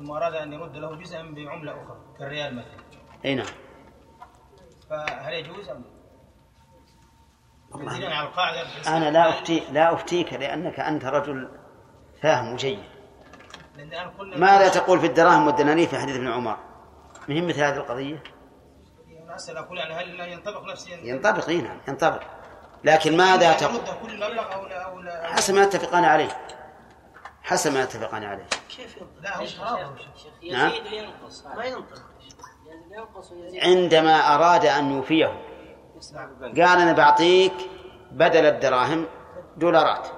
ثم أراد أن يرد له جزءا بعملة أخرى كالريال مثلا. أي نعم. فهل يجوز أم على القاعدة أنا لا أفتي لا أفتيك لأنك أنت رجل فاهم وجيد. ماذا تقول في الدراهم والدنانير في حديث ابن عمر؟ مهم مثل هذه القضية؟ أسأل أقول يعني هل ينطبق نفس ينطبق إي نعم ينطبق. لكن ماذا تقول؟ كل مبلغ أو لا أو لا حسب ما اتفقان عليه. حسب ما اتفقان عليه. كيف هو حرام. نعم. يزيد وينقص ما ينطق. ينقص ويزيد. عندما أراد أن يوفيه قال أنا بعطيك بدل الدراهم دولارات.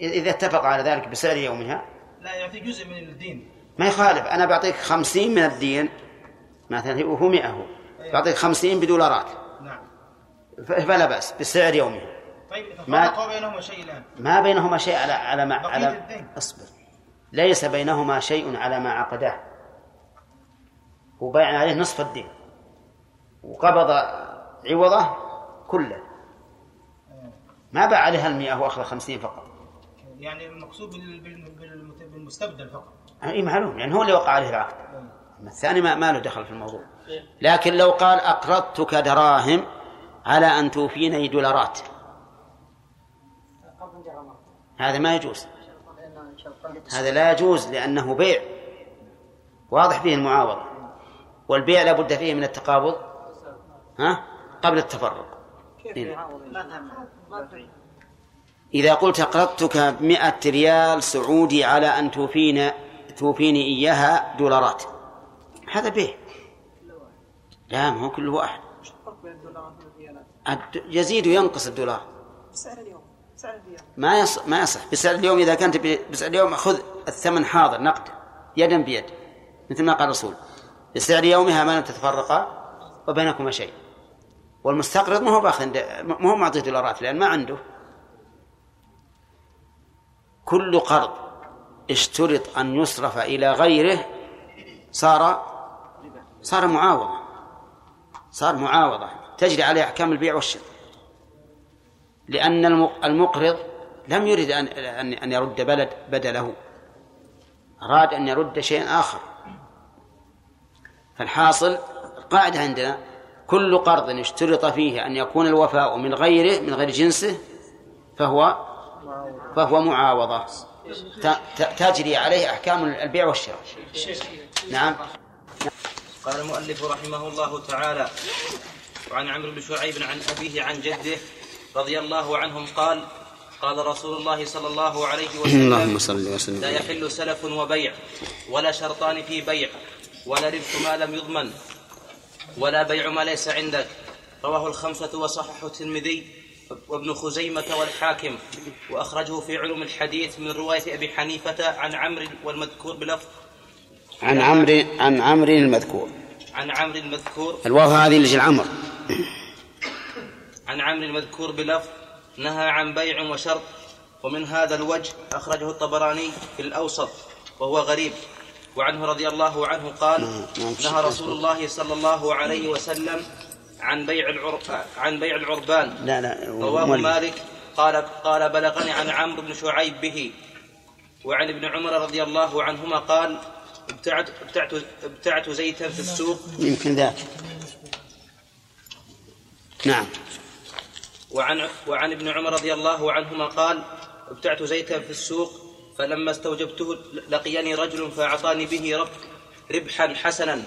إذا اتفق على ذلك بسعر يومها لا يعطي جزء من الدين. ما يخالف. أنا بعطيك خمسين من الدين مثلا وهو مئة هو. بعطيك خمسين بدولارات. نعم. فلا بأس بسعر يومها. طيب ما- بينهما شيء الآن. ما بينهما شيء على على ما على الدين. اصبر. ليس بينهما شيء على ما عقداه. هو بايع عليه نصف الدين. وقبض عوضه كله. ما باع عليها المئة وأخذ خمسين فقط. يعني المقصود بال- بال- بال- بالمستبدل فقط. أي معلوم يعني هو اللي وقع عليه العقد. الثاني ما, ما له دخل في الموضوع. لكن لو قال أقرضتك دراهم على أن توفيني دولارات هذا ما يجوز. هذا لا يجوز لأنه بيع. واضح فيه المعاوضة. والبيع لا بد فيه من التقابض. ها؟ قبل التفرق. إيه. إذا قلت أقرضتك مئة ريال سعودي على أن توفينا توفيني إياها دولارات. هذا بيع. لا ما هو كل واحد. يزيد وينقص الدولار. سعر اليوم. ما يص... ما يصح. بسعر اليوم إذا كانت بسعر اليوم خذ الثمن حاضر نقد يدا بيد مثل ما قال الرسول. بسعر يومها ما لم تتفرقا وبينكما شيء. والمستقرض ما هو باخذ ما هو معطيه دولارات لأن ما عنده. كل قرض اشترط أن يصرف إلى غيره صار صار معاوضة. صار معاوضة. تجري عليه أحكام البيع والشراء. لأن المق- المقرض لم يرد أن أن يرد بلد بدله. أراد أن يرد شيئا آخر. فالحاصل القاعدة عندنا كل قرض اشترط فيه أن يكون الوفاء من غيره من غير جنسه فهو فهو معاوضة. تجري عليه أحكام البيع والشراء. نعم. قال المؤلف رحمه الله تعالى وعن عمرو بن شعيب عن أبيه عن جده رضي الله عنهم قال قال رسول الله صلى الله عليه وسلم صل وسلم. لا يحل سلف وبيع ولا شرطان في بيع ولا ربح ما لم يضمن ولا بيع ما ليس عندك. رواه الخمسة وصححه الترمذي وابن خزيمة والحاكم وأخرجه في علوم الحديث من رواية أبي حنيفة عن عمرو والمذكور بلفظ. عن عمرو عن عمرو المذكور. عن عمرو المذكور. الواو هذه لجل عمر عن عمرو المذكور بلفظ نهى عن بيع وشرط ومن هذا الوجه أخرجه الطبراني في الأوسط وهو غريب وعنه رضي الله عنه قال نهى رسول الله صلى الله عليه وسلم عن بيع. عن بيع العربان. لا لا رواه. مالك. قال قال بلغني عن عمرو بن شعيب به وعن ابن عمر رضي الله عنهما قال ابتعت ابتعت ابتعت زيتا في السوق. يمكن ذاك. نعم. وعن وعن ابن عمر رضي الله عنهما قال ابتعت زيتا في السوق فلما استوجبته لقيني رجل فأعطاني به رب ربحا حسنا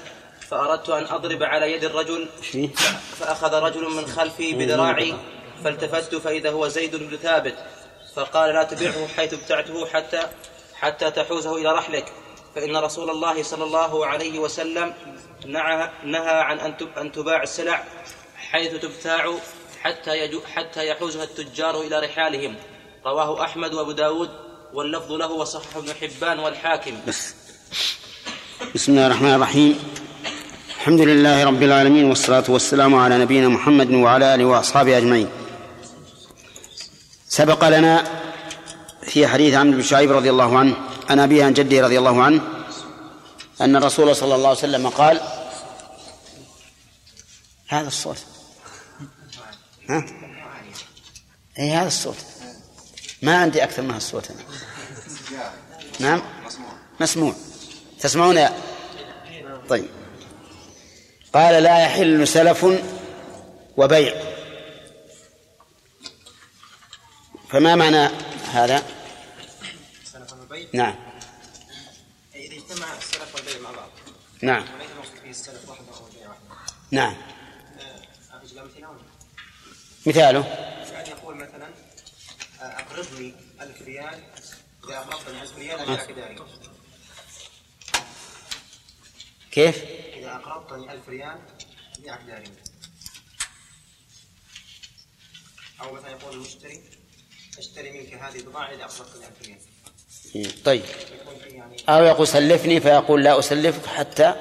فأردت أن أضرب على يد الرجل؟ فأخذ رجل من خلفي بذراعي فالتفت فإذا هو زيد بن ثابت فقال لا تبعه حيث ابتعته حتى حتى تحوزه إلى رحلك فإن رسول الله صلى الله عليه وسلم نهى عن أن تباع السلع حيث تبتاع حتى يجو حتى يحوزها التجار إلى رحالهم. رواه أحمد وأبو داود واللفظ له وصححه ابن حبان والحاكم. بسم الله الرحمن الرحيم. الحمد لله رب العالمين والصلاة والسلام على نبينا محمد وعلى آله وأصحابه أجمعين. سبق لنا في حديث عمرو بن شعيب رضي الله عنه عن أبيه عن جده رضي الله عنه أن الرسول صلى الله عليه وسلم قال هذا الصوت. ها؟ أي هذا الصوت. ما عندي أكثر من الصوت أنا. نعم؟ مسموع. تسمعون يا طيب. قال لا يحل سلف وبيع. فما معنى هذا؟ سلف وبيع؟ نعم. إذا اجتمع السلف والبيع مع بعض. نعم. وليس المقصود فيه السلف وحده أو البيع وحده. نعم آه، أخرج له مثلا ولا؟ مثاله. يعني يقول مثلا آه، أقرضني ألف ريال إذا أقرضتني ألف ريال أبيعك داري كيف؟ إذا أقرضتني ألف ريال أبيعك داري أو مثلا يقول المشتري أشتري منك هذه البضاعة إذا أقرضتني ألف ريال. طيب. يعني أو يقول سلفني فيقول لا أسلفك حتى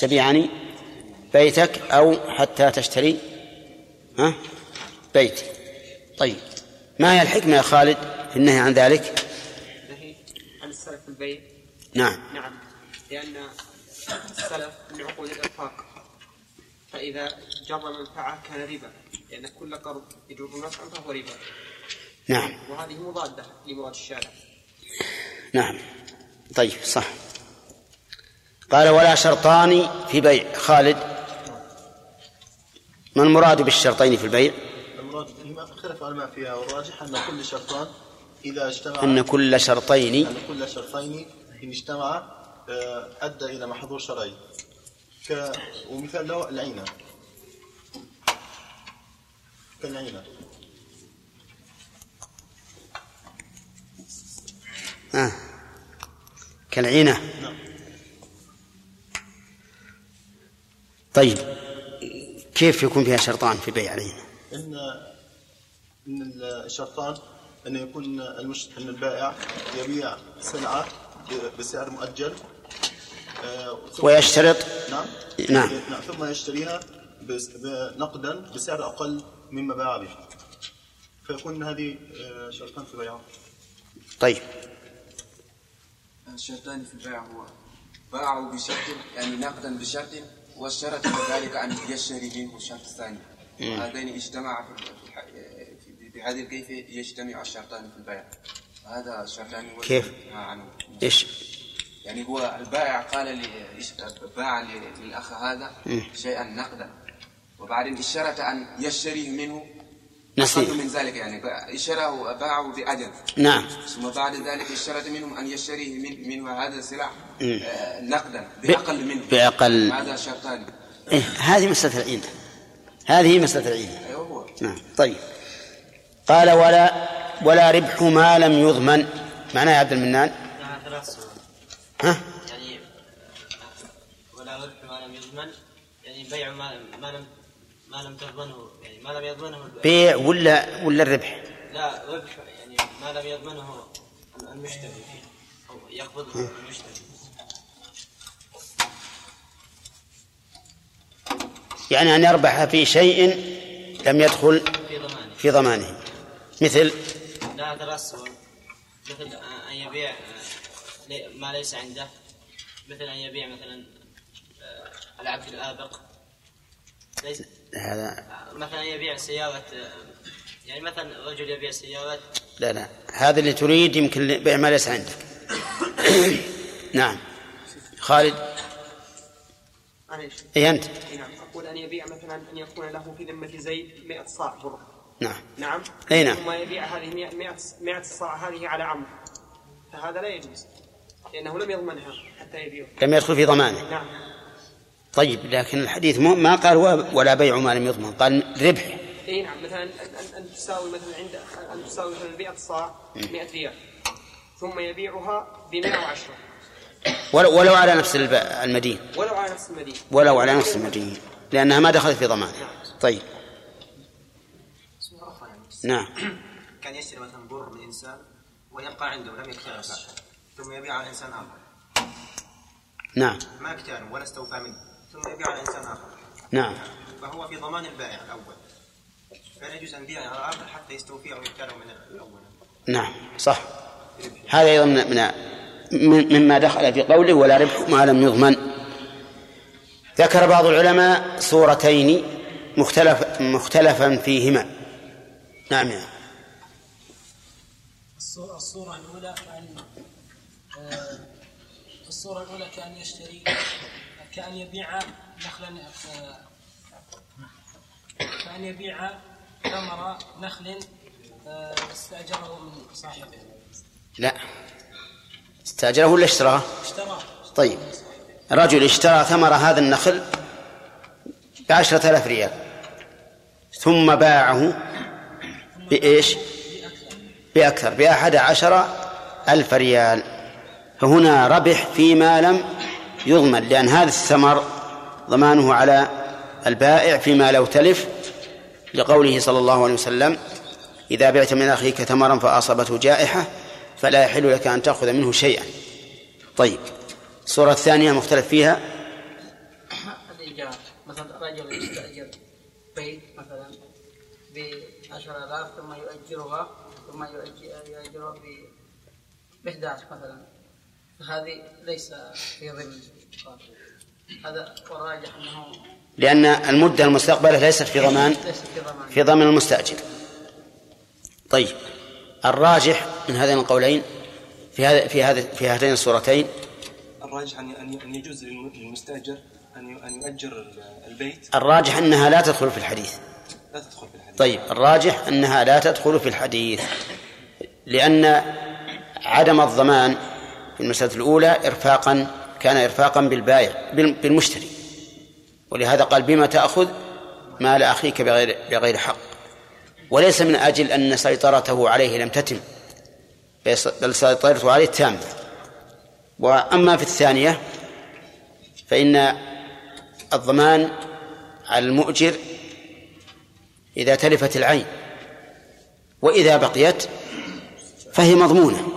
تبيعني بيتك أو حتى تشتري. ها؟ بيتي. طيب ما هي الحكمة يا خالد؟ في النهي عن ذلك؟ نهي عن السلف في البيع نعم. نعم لأن السلف من عقود الإرفاق فإذا جر منفعة كان ربا لأن كل قرض يجر نفعا فهو ربا. نعم. وهذه مضادة لمراد الشارع. نعم. طيب صح. قال ولا شرطان في بيع. خالد ما المراد بالشرطين في البيع؟ اختلف العلماء فيها والراجح أن كل شرطان اذا اجتمعا أن كل شرطين أن كل شرطين إن اجتمعا آه، أدى إلى محظور شرعي. ك... ومثال له العينة. كالعينة. آه. كالعينة. طيب كيف يكون فيها شرطان في بيع العينة؟ إن ان الشرطان أن يكون المش... ان البائع يبيع سلعة ب- بسعر مؤجل. آه، ثم- ويشترط؟ نعم. نعم. نعم ثم يشتريها بس- نقدا بسعر أقل مما باع به. فيكون هذه آه، شرطان في بيعه طيب. الشرطان في البيع هو باعوا بشرط يعني نقدا بشرط والشرط كذلك أن يشتري منه الشرط الثاني. هذين اجتمعا في في- بهذه الكيفية يجتمع الشرطان في البيع. هذا الشرطان هو كيف؟ عنه. إيش؟ يعني هو البائع قال لي باع للأخ هذا شيئا نقدا. وبعدين اشترط أن يشتريه منه. أقل من ذلك يعني اشتراه باعه بأجل نعم. ثم بعد ذلك اشترط منهم أن يشتريه من منه هذا السلع مم. آه، نقدا بأقل منه. بأقل. هذا شرطان إيه هذه مسألة العينة. هذه مسألة العينة. أيوه هو. نعم طيب. قال ولا ولا ربح ما لم يضمن. معناه يا عبد المنان؟ ها؟ يعني ولا ربح ما لم يضمن يعني بيع ما ما لم ما لم تضمنه يعني ما لم يضمنه بيع ولا ولا الربح لا ربح يعني ما لم يضمنه المشتري أو يقبضه المشتري. يعني أن يربح في شيء لم يدخل في ضمانه. في ضمانه. مثل؟ لا مثل أن يبيع آه، لي- ما ليس عنده. مثل أن يبيع مثلا آه، العبد الآبق. ليس هذا مثلا يبيع سيارة آه، يعني مثلا رجل يبيع سيارات لا لا. هذا اللي تريد يمكن بيع ما ليس عندك. نعم. خالد؟ أنا؟ اي أنت. إي نعم. أقول أن يبيع مثلا أن يكون له في ذمة زيد 100 صاع بر نعم. نعم. أي نعم. ثم يبيع هذه 100 100 صاع هذه على عمرو فهذا لا يجوز لأنه لم يضمنها حتى يبيعه. لم يدخل في ضمانه. نعم. طيب لكن الحديث مو ما قال ولا بيع ما لم يضمن قال ربح. إي نعم مثلا ان تساوي مثلا عند أن تساوي مثلا 100 صاع 100 ريال. ثم يبيعها ب 110 ولو, ولو على نفس المدين. ولو على نفس المدينة ولو على نفس المدين لأنها ما دخلت في ضمانه. طيب. نعم. كان يشتري مثلا بر من إنسان ويبقى عنده لم يكتاله ثم يبيع على إنسان آخر. نعم. ما اكتاله ولا استوفى منه. ثم يبيع على إنسان آخر. نعم. فهو في ضمان البائع الأول. فلا يجوز أن يبيع على الآخر حتى يستوفيه أو يكتاله من الأول. نعم صح. هذا أيضا من من- مما دخل في قوله ولا ربح ما لم يضمن. ذكر بعض العلماء صورتين مختلف مختلفا فيهما. نعم يا. الصورة, الصورة الأولى أن آه، الصورة الأولى كأن يشتري كأن يبيع نخلا آه، كأن يبيع ثمر نخل آه، استأجره من صاحبه. لا. استأجره ولا اشتراه؟ اشتراه. طيب. رجل اشترى ثمر هذا النخل بعشرة آلاف ريال ثم باعه بإيش؟ بأكثر بأحد عشر ألف ريال. فهنا ربح فيما لم يضمن لأن هذا الثمر ضمانه على البائع فيما لو تلف لقوله صلى الله عليه وسلم إذا بعت من أخيك ثمرا فأصابته جائحة فلا يحل لك أن تأخذ منه شيئا. طيب الصورة الثانية مختلف فيها. الإيجار مثلا رجل يستأجر بيت مثلا ب 10000 ثم يؤجرها ثم يؤجر- يؤجرها ب 11 مثلا. هذه ليس في ضمن هذا والراجح أنه لأن المدة المستقبلة ليست في ضمان في ضمان. في ضمان المستأجر. طيب. الراجح من هذين القولين في هذا في هذا في هاتين الصورتين. الراجح ان يجوز للم- للمستأجر أن أن يؤجر البيت. الراجح أنها لا تدخل في الحديث. لا تدخل في الحديث. طيب الراجح أنها لا تدخل في الحديث لأن عدم الضمان في المسألة الأولى إرفاقا كان إرفاقا بالبائع بال- بالمشتري. ولهذا قال بما تأخذ مال أخيك بغير بغير حق. وليس من أجل أن سيطرته عليه لم تتم بل سيطرته عليه تامة وأما في الثانية فإن الضمان على المؤجر إذا تلفت العين وإذا بقيت فهي مضمونة.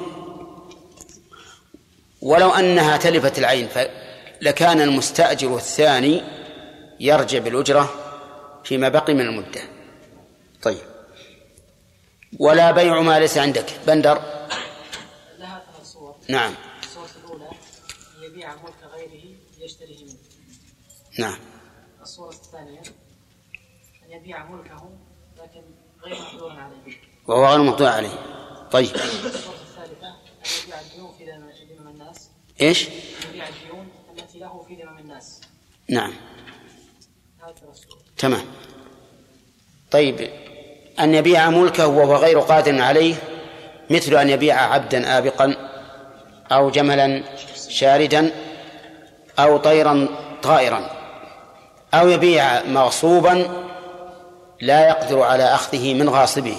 ولو أنها تلفت العين لكان المستأجر الثاني يرجع بالأجرة فيما بقي من المدة. طيب. ولا بيع ما ليس عندك. بندر. لها ثلاث صور نعم. الصورة الأولى يبيع ملك غيره ليشتريه منه. نعم. يبيع ملكه لكن غير مقدور عليه. وهو غير مقطوع عليه. طيب. الصورة الثالثة يبيع الديون في ذم ذمم الناس. إيش؟ يبيع الديون التي له في ذمم الناس. نعم. تمام. طيب. أن يبيع ملكه وهو غير قادر عليه مثل أن يبيع عبدا آبقا أو جملا شاردا أو طيرا طائرا أو يبيع مغصوبا لا يقدر على أخذه من غاصبه.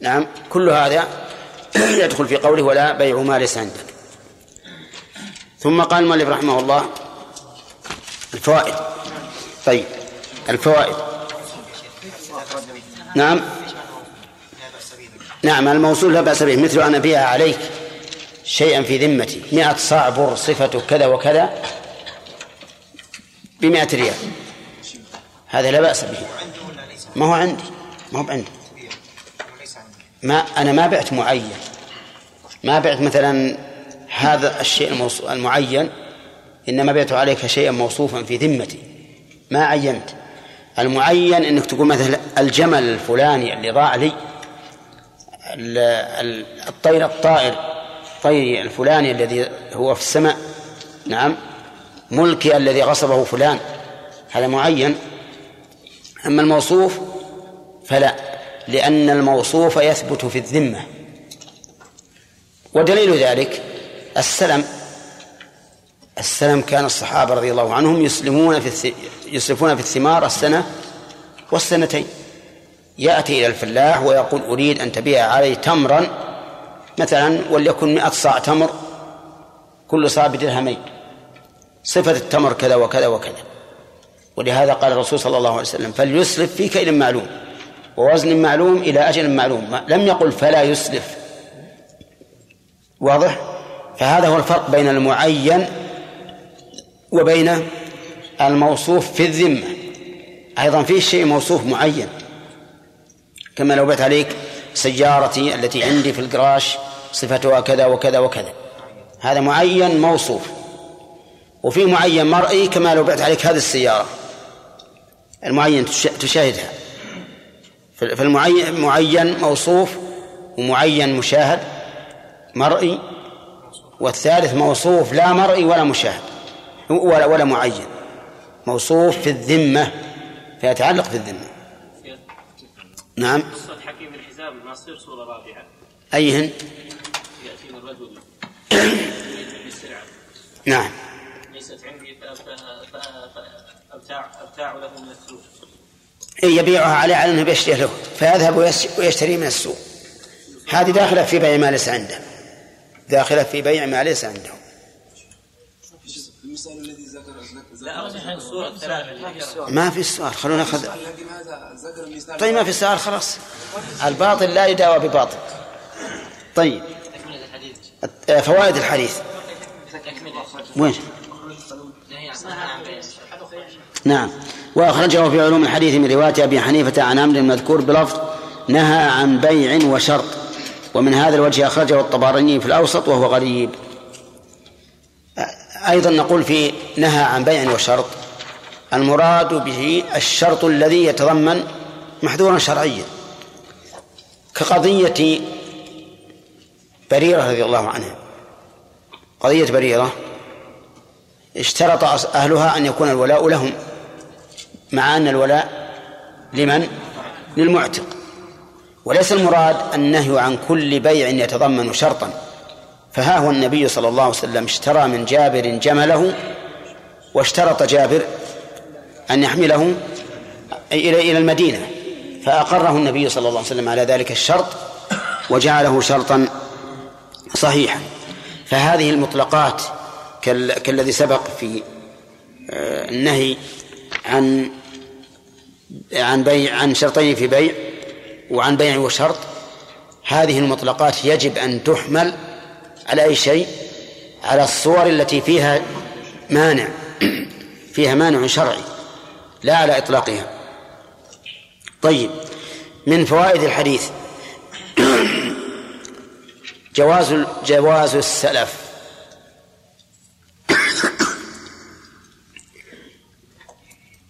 نعم كل هذا يدخل في قوله ولا بيع ما ليس عندك ثم قال المؤلف رحمه الله الفوائد. طيب الفوائد. نعم. نعم الموصول لا بأس به مثل أن أبيع عليك شيئا في ذمتي. مئة صاع بر صفته كذا وكذا بمئة ريال. هذا لا بأس به. ما هو عندي. ما هو عندي. ما أنا ما بعت معين. ما بعت مثلا هذا الشيء المعين إنما بعت عليك شيئا موصوفا في ذمتي. ما عينت. المعين إنك تقول مثلا الجمل الفلاني اللي ضاع لي ال- ال- الطير الطائر طيري الفلاني الذي هو في السماء نعم ملكي الذي غصبه فلان. هذا معين. أما الموصوف فلا لأن الموصوف يثبت في الذمة. ودليل ذلك السلم. السلم كان الصحابة رضي الله عنهم يسلمون في. يسلفون في الثمار السنة والسنتين. يأتي إلى الفلاح ويقول أريد أن تبيع علي تمرا مثلا وليكن مئة صاع تمر كل صاع بدرهمين. صفة التمر كذا وكذا وكذا. ولهذا قال الرسول صلى الله عليه وسلم فليسلف في كيل معلوم ووزن معلوم إلى أجل معلوم. لم يقل فلا يسلف واضح؟ فهذا هو الفرق بين المعين وبين الموصوف في الذمة. أيضا فيه شيء موصوف معين كما لو بت عليك سيارتي التي عندي في الجراش صفتها كذا وكذا وكذا. هذا معين موصوف. وفي معين مرئي كما لو بعت عليك هذه السيارة. المعين تش- تشاهدها. فالمعين معين موصوف ومعين مشاهد مرئي والثالث موصوف لا مرئي ولا مشاهد ولا ولا معين. موصوف في الذمة فيتعلق في الذمة. نعم. قصة حكيم الحزام ما تصير صورة رابعة. أيهن؟ الرجل. نعم. ليست عندي فأبتاع أبتاع له من السوق إيه يبيعها عليه على أنه بيشتري له. فيذهب ويش- ويشتري من السوق هذه داخلة في بيع ما ليس عنده داخلة في بيع ما ليس عنده الذي ذكر لا ما في السؤال خلونا ناخذ طيب ما في سؤال خلاص. الباطل لا يداوى بباطل. طيب. آه، فوائد الحديث. وين نهي عن نهي عن بيع نعم. وأخرجه في علوم الحديث من رواية أبي حنيفة عن عمرو المذكور بلفظ نهى عن بيع وشرط. ومن هذا الوجه أخرجه الطبراني في الأوسط وهو غريب. أيضا نقول في نهى عن بيع وشرط. المراد به الشرط الذي يتضمن محذورا شرعيا. كقضية بريرة رضي الله عنها. قضية بريرة. اشترط أهلها أن يكون الولاء لهم. مع أن الولاء لمن؟ للمعتق. وليس المراد النهي عن كل بيع يتضمن شرطا. فها هو النبي صلى الله عليه وسلم اشترى من جابر جمله واشترط جابر أن يحمله إلى إلى المدينة. فأقره النبي صلى الله عليه وسلم على ذلك الشرط وجعله شرطا صحيحا. فهذه المطلقات كال- كالذي سبق في آه، النهي عن عن بيع عن شرطين في بيع وعن بيع وشرط. هذه المطلقات يجب أن تحمل على أي شيء؟ على الصور التي فيها مانع فيها مانع شرعي لا على إطلاقها. طيب من فوائد الحديث. جواز جواز السلف.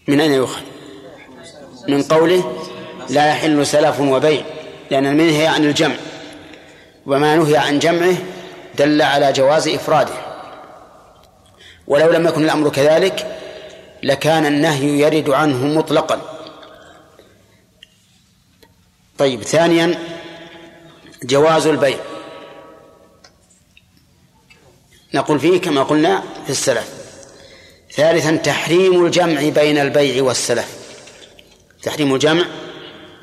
من أين يؤخذ؟ من قوله لا يحل سلف وبيع لأن المنهي عن الجمع وما نهي عن جمعه دل على جواز إفراده. ولو لم يكن الأمر كذلك لكان النهي يرد عنه مطلقا. طيب ثانيا جواز البيع. نقول فيه كما قلنا في السلف. ثالثا تحريم الجمع بين البيع والسلف. تحريم الجمع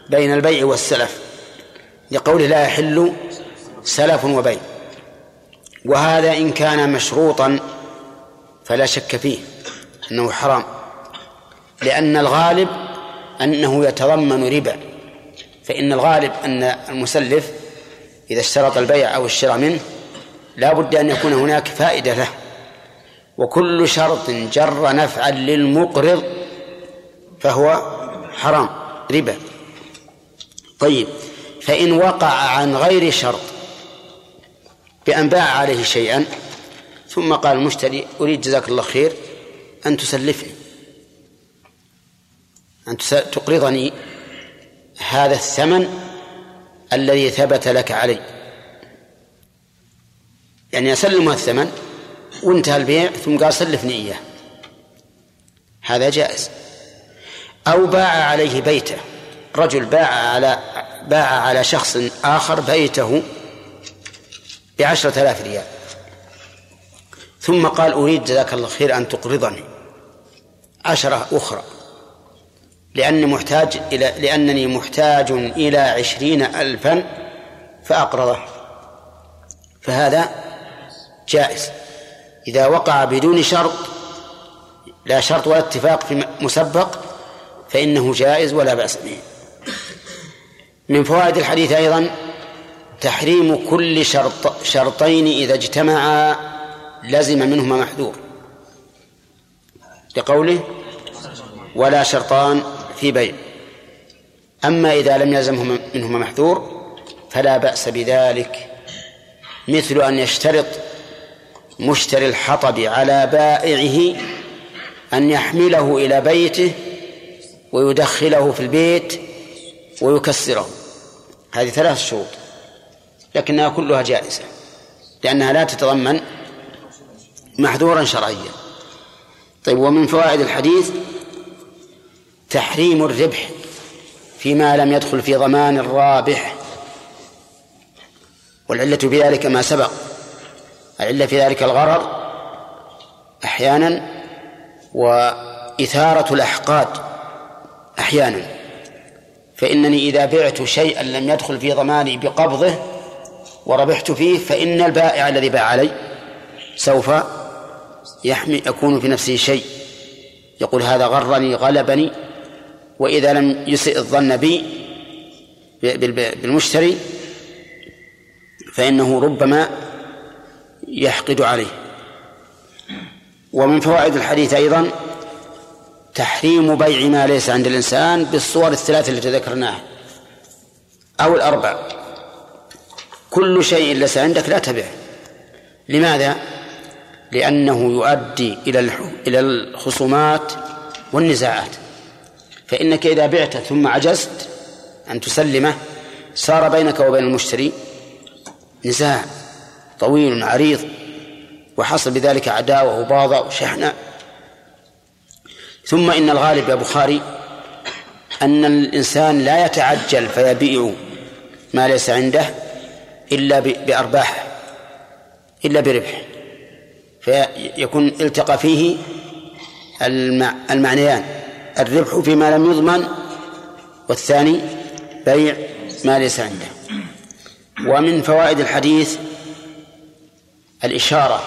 بين البيع والسلف. لقوله لا يحل سلف وبيع. وهذا إن كان مشروطا فلا شك فيه أنه حرام. لأن الغالب أنه يتضمن ربا. فإن الغالب أن المسلف إذا اشترط البيع أو الشراء منه لا بد أن يكون هناك فائدة له. وكل شرط جر نفعا للمقرض فهو حرام ربا. طيب فإن وقع عن غير شرط بأن باع عليه شيئا ثم قال المشتري أريد جزاك الله خير أن تسلفني أن تقرضني هذا الثمن الذي ثبت لك علي. يعني أسلمه الثمن وانتهى البيع ثم قال سلفني إياه. هذا جائز. أو باع عليه بيته. رجل باع على باع على شخص آخر بيته بعشرة آلاف ريال. ثم قال أريد جزاك الله خير أن تقرضني. عشرة أخرى. لأني محتاج إلى لأنني محتاج إلى عشرين ألفا فأقرضه. فهذا جائز. إذا وقع بدون شرط لا شرط ولا اتفاق في مسبق فإنه جائز ولا بأس به. من فوائد الحديث أيضا تحريم كل شرط شرطين إذا اجتمعا لزم منهما محذور. لقوله ولا شرطان في بيع. أما إذا لم يلزمهما منهما محذور فلا بأس بذلك مثل أن يشترط مشتري الحطب على بائعه أن يحمله إلى بيته ويدخله في البيت ويكسره. هذه ثلاث شروط لكنها كلها جائزة لأنها لا تتضمن محذورا شرعيا. طيب ومن فوائد الحديث تحريم الربح فيما لم يدخل في ضمان الرابح والعلة في ذلك ما سبق. العلة في ذلك الغرر أحيانا وإثارة الأحقاد أحيانا. فإنني إذا بعت شيئا لم يدخل في ضماني بقبضه وربحت فيه فإن البائع الذي باع علي سوف يحمي يكون في نفسه شيء. يقول هذا غرني غلبني وإذا لم يسئ الظن بي بالمشتري فإنه ربما يحقد عليه. ومن فوائد الحديث أيضا تحريم بيع ما ليس عند الإنسان بالصور الثلاث التي ذكرناها. أو الأربع. كل شيء ليس عندك لا تبعه لماذا؟ لأنه يؤدي إلى إلى الخصومات والنزاعات. فإنك إذا بعت ثم عجزت أن تسلمه صار بينك وبين المشتري نزاع. طويل عريض وحصل بذلك عداوة وباضة وشحنة. ثم إن الغالب يا بخاري أن الإنسان لا يتعجل فيبيع ما ليس عنده إلا بأرباح إلا بربح فيكون التقى فيه المعنيان الربح فيما لم يضمن والثاني بيع ما ليس عنده. ومن فوائد الحديث الإشارة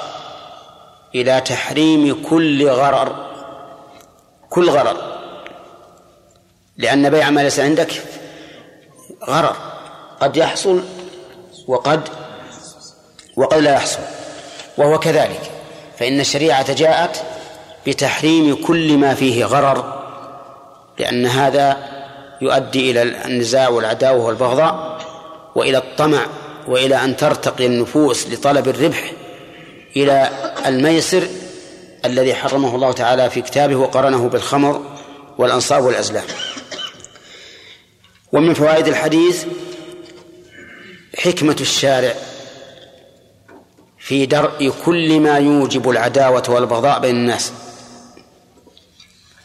إلى تحريم كل غرر كل غرر. لأن بيع ما ليس عندك غرر. قد يحصل وقد وقد لا يحصل. وهو كذلك. فإن الشريعة جاءت بتحريم كل ما فيه غرر لأن هذا يؤدي إلى النزاع والعداوة والبغضاء وإلى الطمع وإلى أن ترتقي النفوس لطلب الربح إلى الميسر الذي حرمه الله تعالى في كتابه وقرنه بالخمر والأنصاب والأزلام. ومن فوائد الحديث حكمة الشارع في درء كل ما يوجب العداوة والبغضاء بين الناس.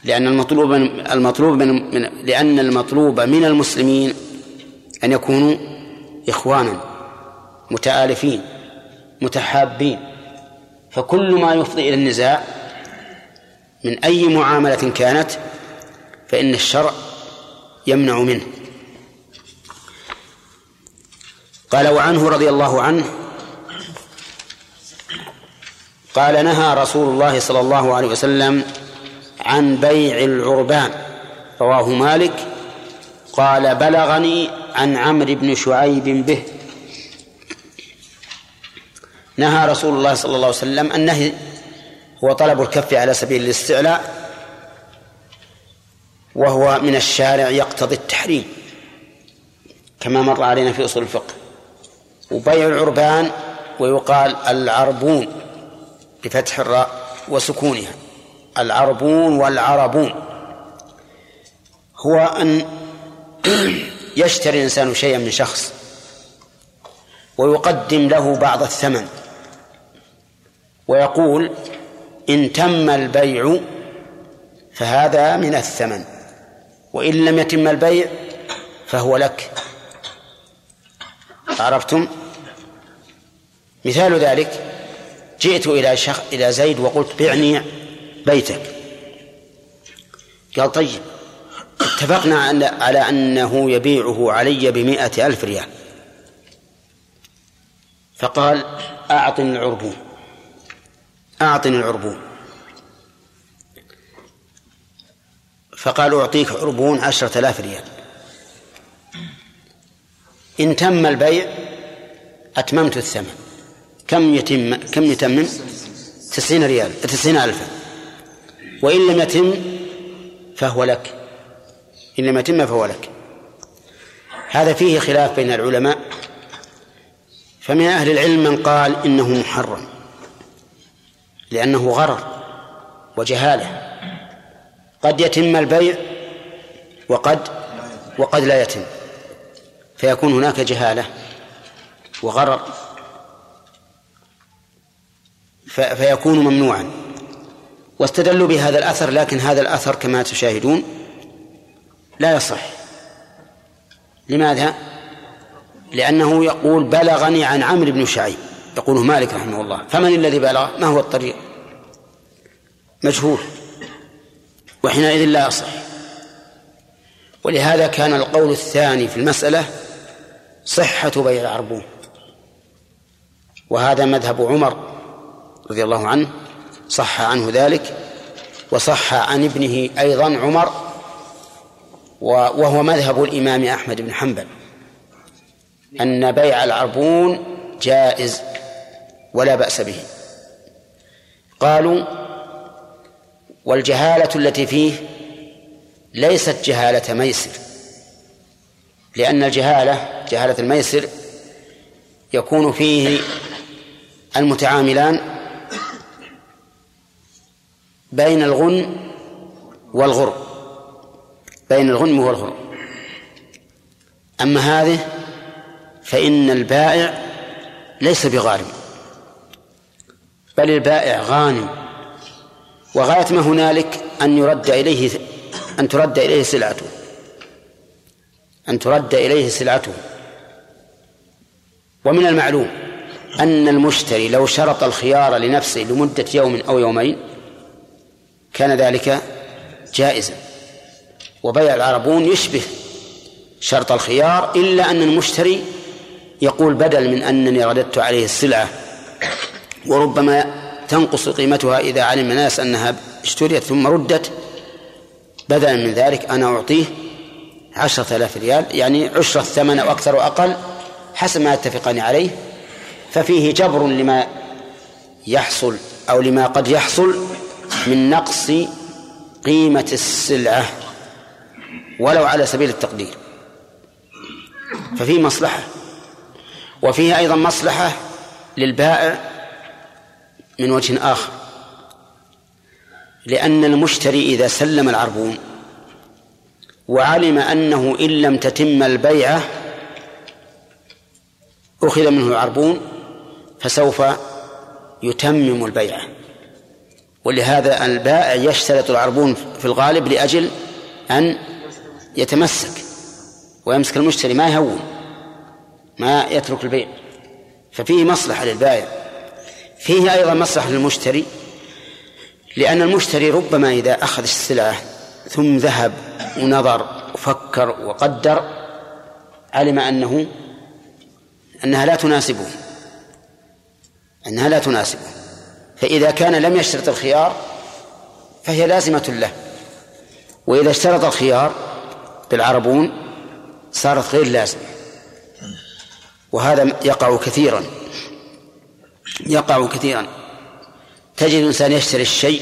لأن المطلوب من المطلوب من, من لأن المطلوب من المسلمين أن يكونوا إخوانا متآلفين متحابين فكل ما يفضي إلى النزاع من أي معاملة كانت فإن الشرع يمنع منه. قال وعنه رضي الله عنه قال نهى رسول الله صلى الله عليه وسلم عن بيع العربان. رواه مالك. قال بلغني عن عمرو بن شعيب به. نهى رسول الله صلى الله عليه وسلم النهي هو طلب الكف على سبيل الاستعلاء وهو من الشارع يقتضي التحريم كما مر علينا في أصول الفقه. وبيع العربان ويقال العربون بفتح الراء وسكونها العربون والعربون. هو أن يشتري الإنسان شيئا من شخص ويقدم له بعض الثمن. ويقول إن تم البيع فهذا من الثمن وإن لم يتم البيع فهو لك. عرفتم؟ مثال ذلك جئت إلى شخ... إلى زيد وقلت بعني بيتك. قال طيب اتفقنا على أنه يبيعه علي بمائة ألف ريال. فقال أعطني العربون. أعطني العربون. فقال أعطيك عربون عشرة آلاف ريال. إن تم البيع أتممت الثمن. كم يتم كم يتمم تسعين ريال تسعين ألفا. وإن لم يتم فهو لك. إن لم يتم فهو لك. هذا فيه خلاف بين العلماء. فمن أهل العلم من قال إنه محرم. لأنه غرر وجهالة. قد يتم البيع وقد وقد لا يتم. فيكون هناك جهالة وغرر. فيكون ممنوعا. واستدلوا بهذا الأثر لكن هذا الأثر كما تشاهدون لا يصح. لماذا؟ لأنه يقول بلغني عن عمرو بن شعيب. يقوله مالك رحمه الله فمن الذي بلغ؟ ما هو الطريق؟ مجهول وحينئذ لا يصح. ولهذا كان القول الثاني في المسألة صحة بيع العربون وهذا مذهب عمر رضي الله عنه صح عنه ذلك وصح عن ابنه أيضا عمر وهو مذهب الإمام أحمد بن حنبل. أن بيع العربون جائز. ولا بأس به. قالوا والجهالة التي فيه ليست جهالة ميسر لأن الجهالة جهالة الميسر يكون فيه المتعاملان بين الغن والغر. بين الغنم والغر أما هذه فإن البائع ليس بغارم. بل البائع غانم. وغاية ما هنالك أن يرد إليه أن ترد إليه سلعته. أن ترد إليه سلعته. ومن المعلوم أن المشتري لو شرط الخيار لنفسه لمدة يوم أو يومين كان ذلك جائزا. وبيع العربون يشبه شرط الخيار إلا أن المشتري يقول بدل من أنني رددت عليه السلعة وربما تنقص قيمتها إذا علم الناس أنها اشتريت ثم ردت. بدلا من ذلك أنا أعطيه عشرة آلاف ريال يعني عشر الثمن أو أكثر وأقل حسب ما يتفقان عليه. ففيه جبر لما يحصل أو لما قد يحصل من نقص قيمة السلعة ولو على سبيل التقدير. ففيه مصلحة وفيه أيضا مصلحة للبائع من وجه آخر. لأن المشتري إذا سلم العربون وعلم أنه إن لم تتم البيعة أخذ منه العربون فسوف يتمم البيعة. ولهذا البائع يشترط العربون في الغالب لأجل أن يتمسك ويمسك المشتري ما يهون ما يترك البيع. ففيه مصلحة للبائع. فيه أيضا مصلحة للمشتري لأن المشتري ربما إذا أخذ السلعة ثم ذهب ونظر وفكر وقدر علم أنه أنها لا تناسبه. أنها لا تناسبه. فإذا كان لم يشترط الخيار فهي لازمة له. وإذا اشترط الخيار بالعربون صارت غير لازمة. وهذا يقع كثيرا. يقع كثيرا. تجد الإنسان يشتري الشيء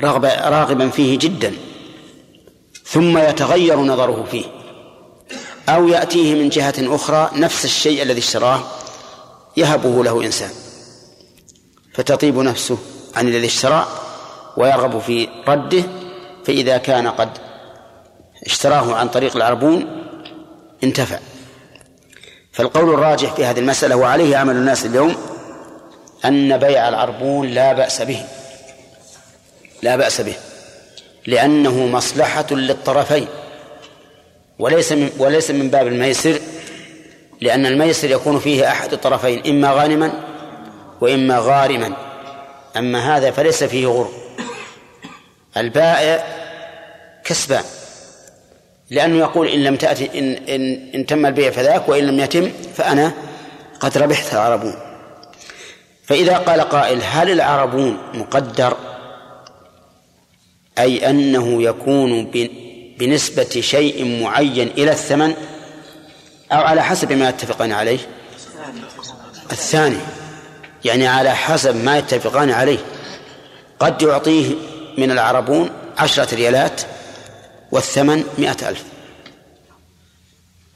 رغبة راغبا فيه جدا ثم يتغير نظره فيه أو يأتيه من جهة أخرى نفس الشيء الذي اشتراه يهبه له إنسان. فتطيب نفسه عن الذي اشترى ويرغب في رده فإذا كان قد اشتراه عن طريق العربون انتفع. فالقول الراجح في هذه المسألة وعليه عمل الناس اليوم أن بيع العربون لا بأس به. لا بأس به. لأنه مصلحة للطرفين. وليس من وليس من باب الميسر لأن الميسر يكون فيه أحد الطرفين إما غانما وإما غارما. أما هذا فليس فيه غر. البائع كسبان. لأنه يقول إن لم تأتي إن, إن, إن تم البيع فذاك وإن لم يتم فأنا قد ربحت العربون. فإذا قال قائل هل العربون مقدر؟ أي أنه يكون بنسبة شيء معين إلى الثمن؟ أو على حسب ما يتفقان عليه؟ الثاني. يعني على حسب ما يتفقان عليه. قد يعطيه من العربون عشرة ريالات والثمن مئة ألف.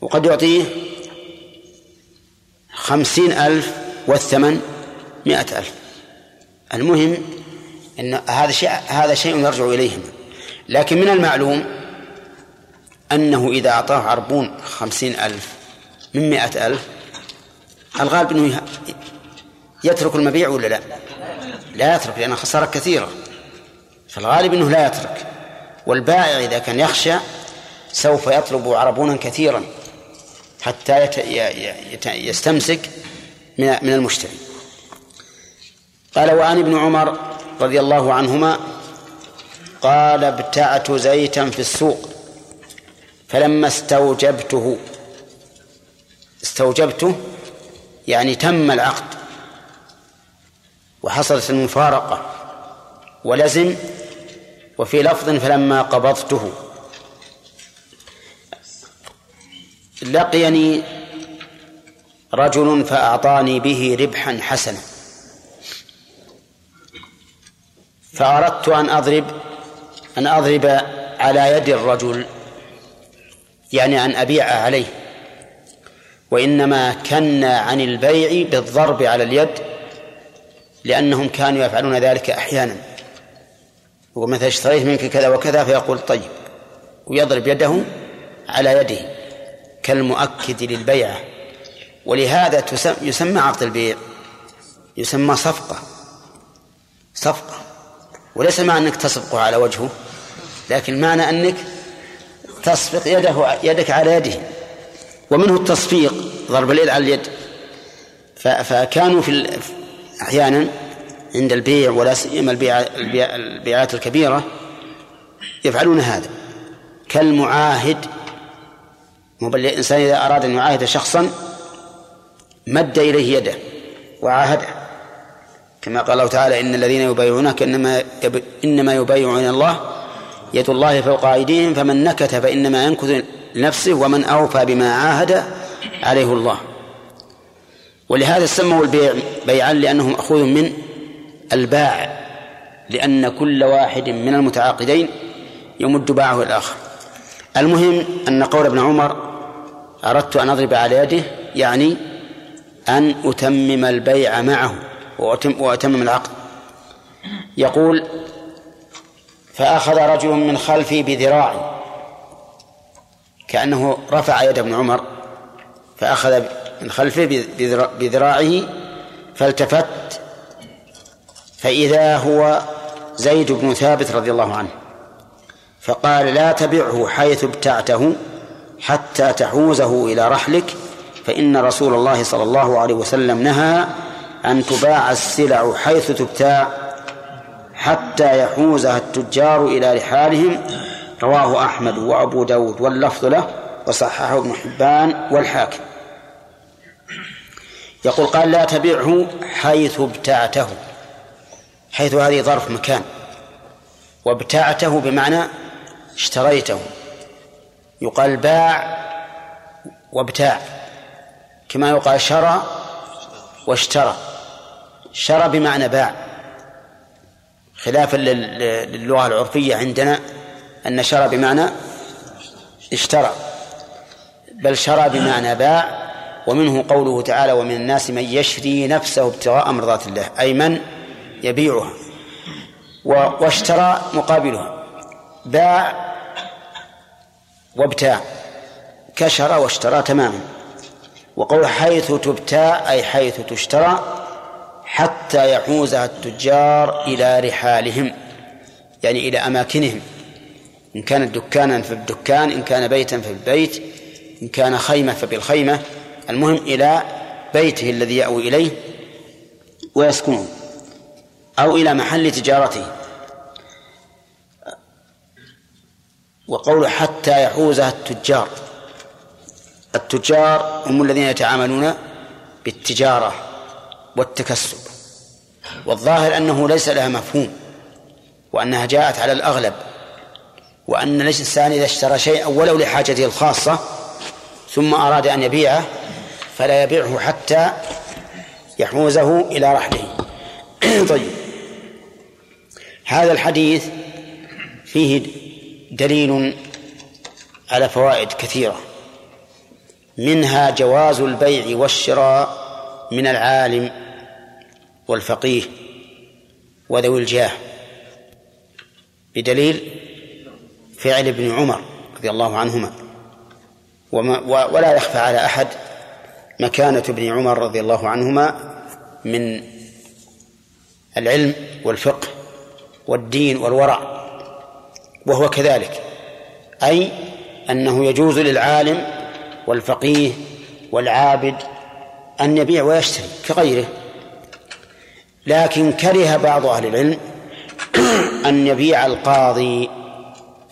وقد يعطيه خمسين ألف والثمن مئة ألف. المهم أن هذا شيء هذا شيء يرجع إليهما لكن من المعلوم أنه إذا أعطاه عربون خمسين ألف من مئة ألف الغالب أنه يترك المبيع ولا لا؟ لا يترك لأنها خسارة كثيرة. فالغالب أنه لا يترك. والبائع إذا كان يخشى سوف يطلب عربونا كثيرا حتى. يستمسك من من المشتري قال وعن ابن عمر رضي الله عنهما قال ابتعت زيتا في السوق فلما استوجبته استوجبته يعني تم العقد وحصلت المفارقة ولزم وفي لفظ فلما قبضته. لقيني رجل فأعطاني به ربحا حسنا. فأردت أن أضرب أن أضرب على يد الرجل يعني أن أبيع عليه. وإنما كنا عن البيع بالضرب على اليد لأنهم كانوا يفعلون ذلك أحيانا. ومثلا اشتريت منك كذا وكذا فيقول طيب. ويضرب يده على يده كالمؤكد للبيعة. ولهذا يسمى عقد البيع. يسمى صفقة. صفقة. وليس معنى أنك تصفقه على وجهه لكن معنى أنك تصفق يده يدك على يده. ومنه التصفيق ضرب اليد على اليد. فكانوا في أحيانا عند البيع ولا سيما البيع البيعات الكبيرة يفعلون هذا. كالمعاهد الإنسان إذا أراد أن يعاهد شخصا مد إليه يده وعاهده. كما قال الله تعالى إن الذين يبايعونك إنما إنما يبايعون الله يد الله فوق أيديهم فمن نكث فإنما ينكث لنفسه ومن أوفى بما عاهد عليه الله. ولهذا سموا البيع بيعا لأنه مأخوذ من الباع لأن كل واحد من المتعاقدين يمد باعه الآخر. المهم أن قول ابن عمر أردت أن أضرب على يده يعني أن أتمم البيع معه وأتم وأتمم العقد. يقول فأخذ رجل من خلفي بذراعي كأنه رفع يد ابن عمر فأخذ من خلفه بذراعه فالتفت فإذا هو زيد بن ثابت رضي الله عنه فقال لا تبعه حيث ابتعته حتى تحوزه إلى رحلك فإن رسول الله صلى الله عليه وسلم نهى أن تباع السلع حيث تبتاع حتى يحوزها التجار إلى رحالهم. رواه أحمد وأبو داود واللفظ له وصححه ابن حبان والحاكم. يقول قال لا تبعه حيث ابتعته. حيث هذه ظرف مكان. وابتعته بمعنى اشتريته. يقال باع وابتاع. كما يقال شرى واشترى. شرى بمعنى باع. خلافا للغة العرفية عندنا أن شرى بمعنى اشترى. بل شرى بمعنى باع ومنه قوله تعالى ومن الناس من يشري نفسه ابتغاء مرضات الله. أي من يبيعها واشترى مقابلها باع وابتاع كشرى واشترى تماما. وقول حيث تبتاع أي حيث تشترى حتى يحوزها التجار إلى رحالهم يعني إلى أماكنهم. إن كانت دكانا فبالدكان إن كان بيتا فبالبيت إن كان خيمة فبالخيمة المهم إلى بيته الذي يأوي إليه ويسكنه. أو إلى محل تجارته. وقول حتى يحوزها التجار. التجار هم الذين يتعاملون بالتجارة والتكسب. والظاهر أنه ليس لها مفهوم وأنها جاءت على الأغلب وأن الإنسان إذا اشترى شيئا ولو لحاجته الخاصة ثم أراد أن يبيعه فلا يبيعه حتى يحوزه إلى رحله. طيب. هذا الحديث فيه دليل على فوائد كثيرة. منها جواز البيع والشراء من العالم والفقيه وذوي الجاه بدليل فعل ابن عمر رضي الله عنهما. وما ولا يخفى على أحد مكانة ابن عمر رضي الله عنهما من العلم والفقه. والدين والورع وهو كذلك أي أنه يجوز للعالم والفقيه والعابد أن يبيع ويشتري كغيره لكن كره بعض أهل العلم أن يبيع القاضي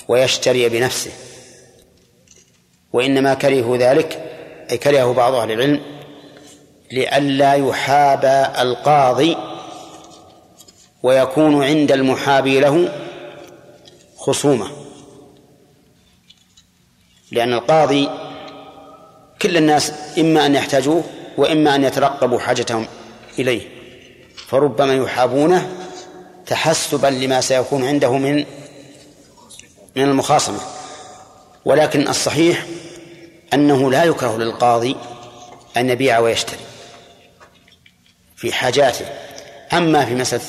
ويشتري بنفسه وإنما كرهوا ذلك أي كرهه بعض أهل العلم لئلا يحاب القاضي ويكون عند المحابي له خصومة. لأن القاضي كل الناس إما أن يحتاجوه وإما أن يترقبوا حاجتهم إليه. فربما يحابونه تحسبا لما سيكون عنده من من المخاصمة. ولكن الصحيح أنه لا يكره للقاضي أن يبيع ويشتري في حاجاته. أما في مسألة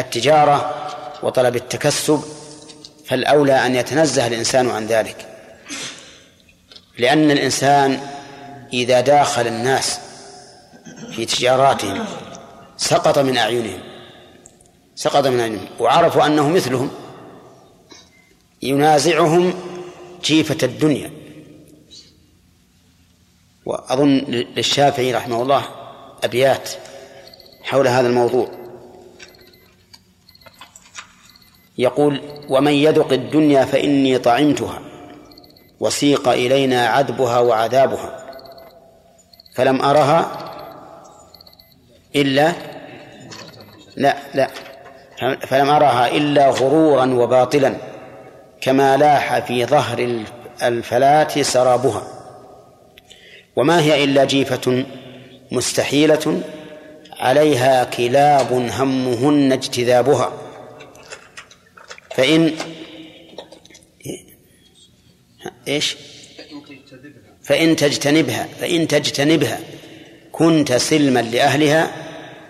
التجارة وطلب التكسب فالأولى أن يتنزه الإنسان عن ذلك. لأن الإنسان إذا داخل الناس في تجاراتهم سقط من أعينهم سقط من أعينهم وعرفوا أنه مثلهم ينازعهم جيفة الدنيا. وأظن للشافعي رحمه الله أبيات حول هذا الموضوع. يقول ومن يذق الدنيا فإني طعمتها وسيق إلينا عذبها وعذابها فلم أرها إلا لا لا. فلم أرها إلا غرورا وباطلا كما لاح في ظهر الفلاة سرابها وما هي إلا جيفة مستحيلة عليها كلاب همهن اجتذابها فإن إيش؟ فإن تجتنبها فإن تجتنبها كنت سلما لأهلها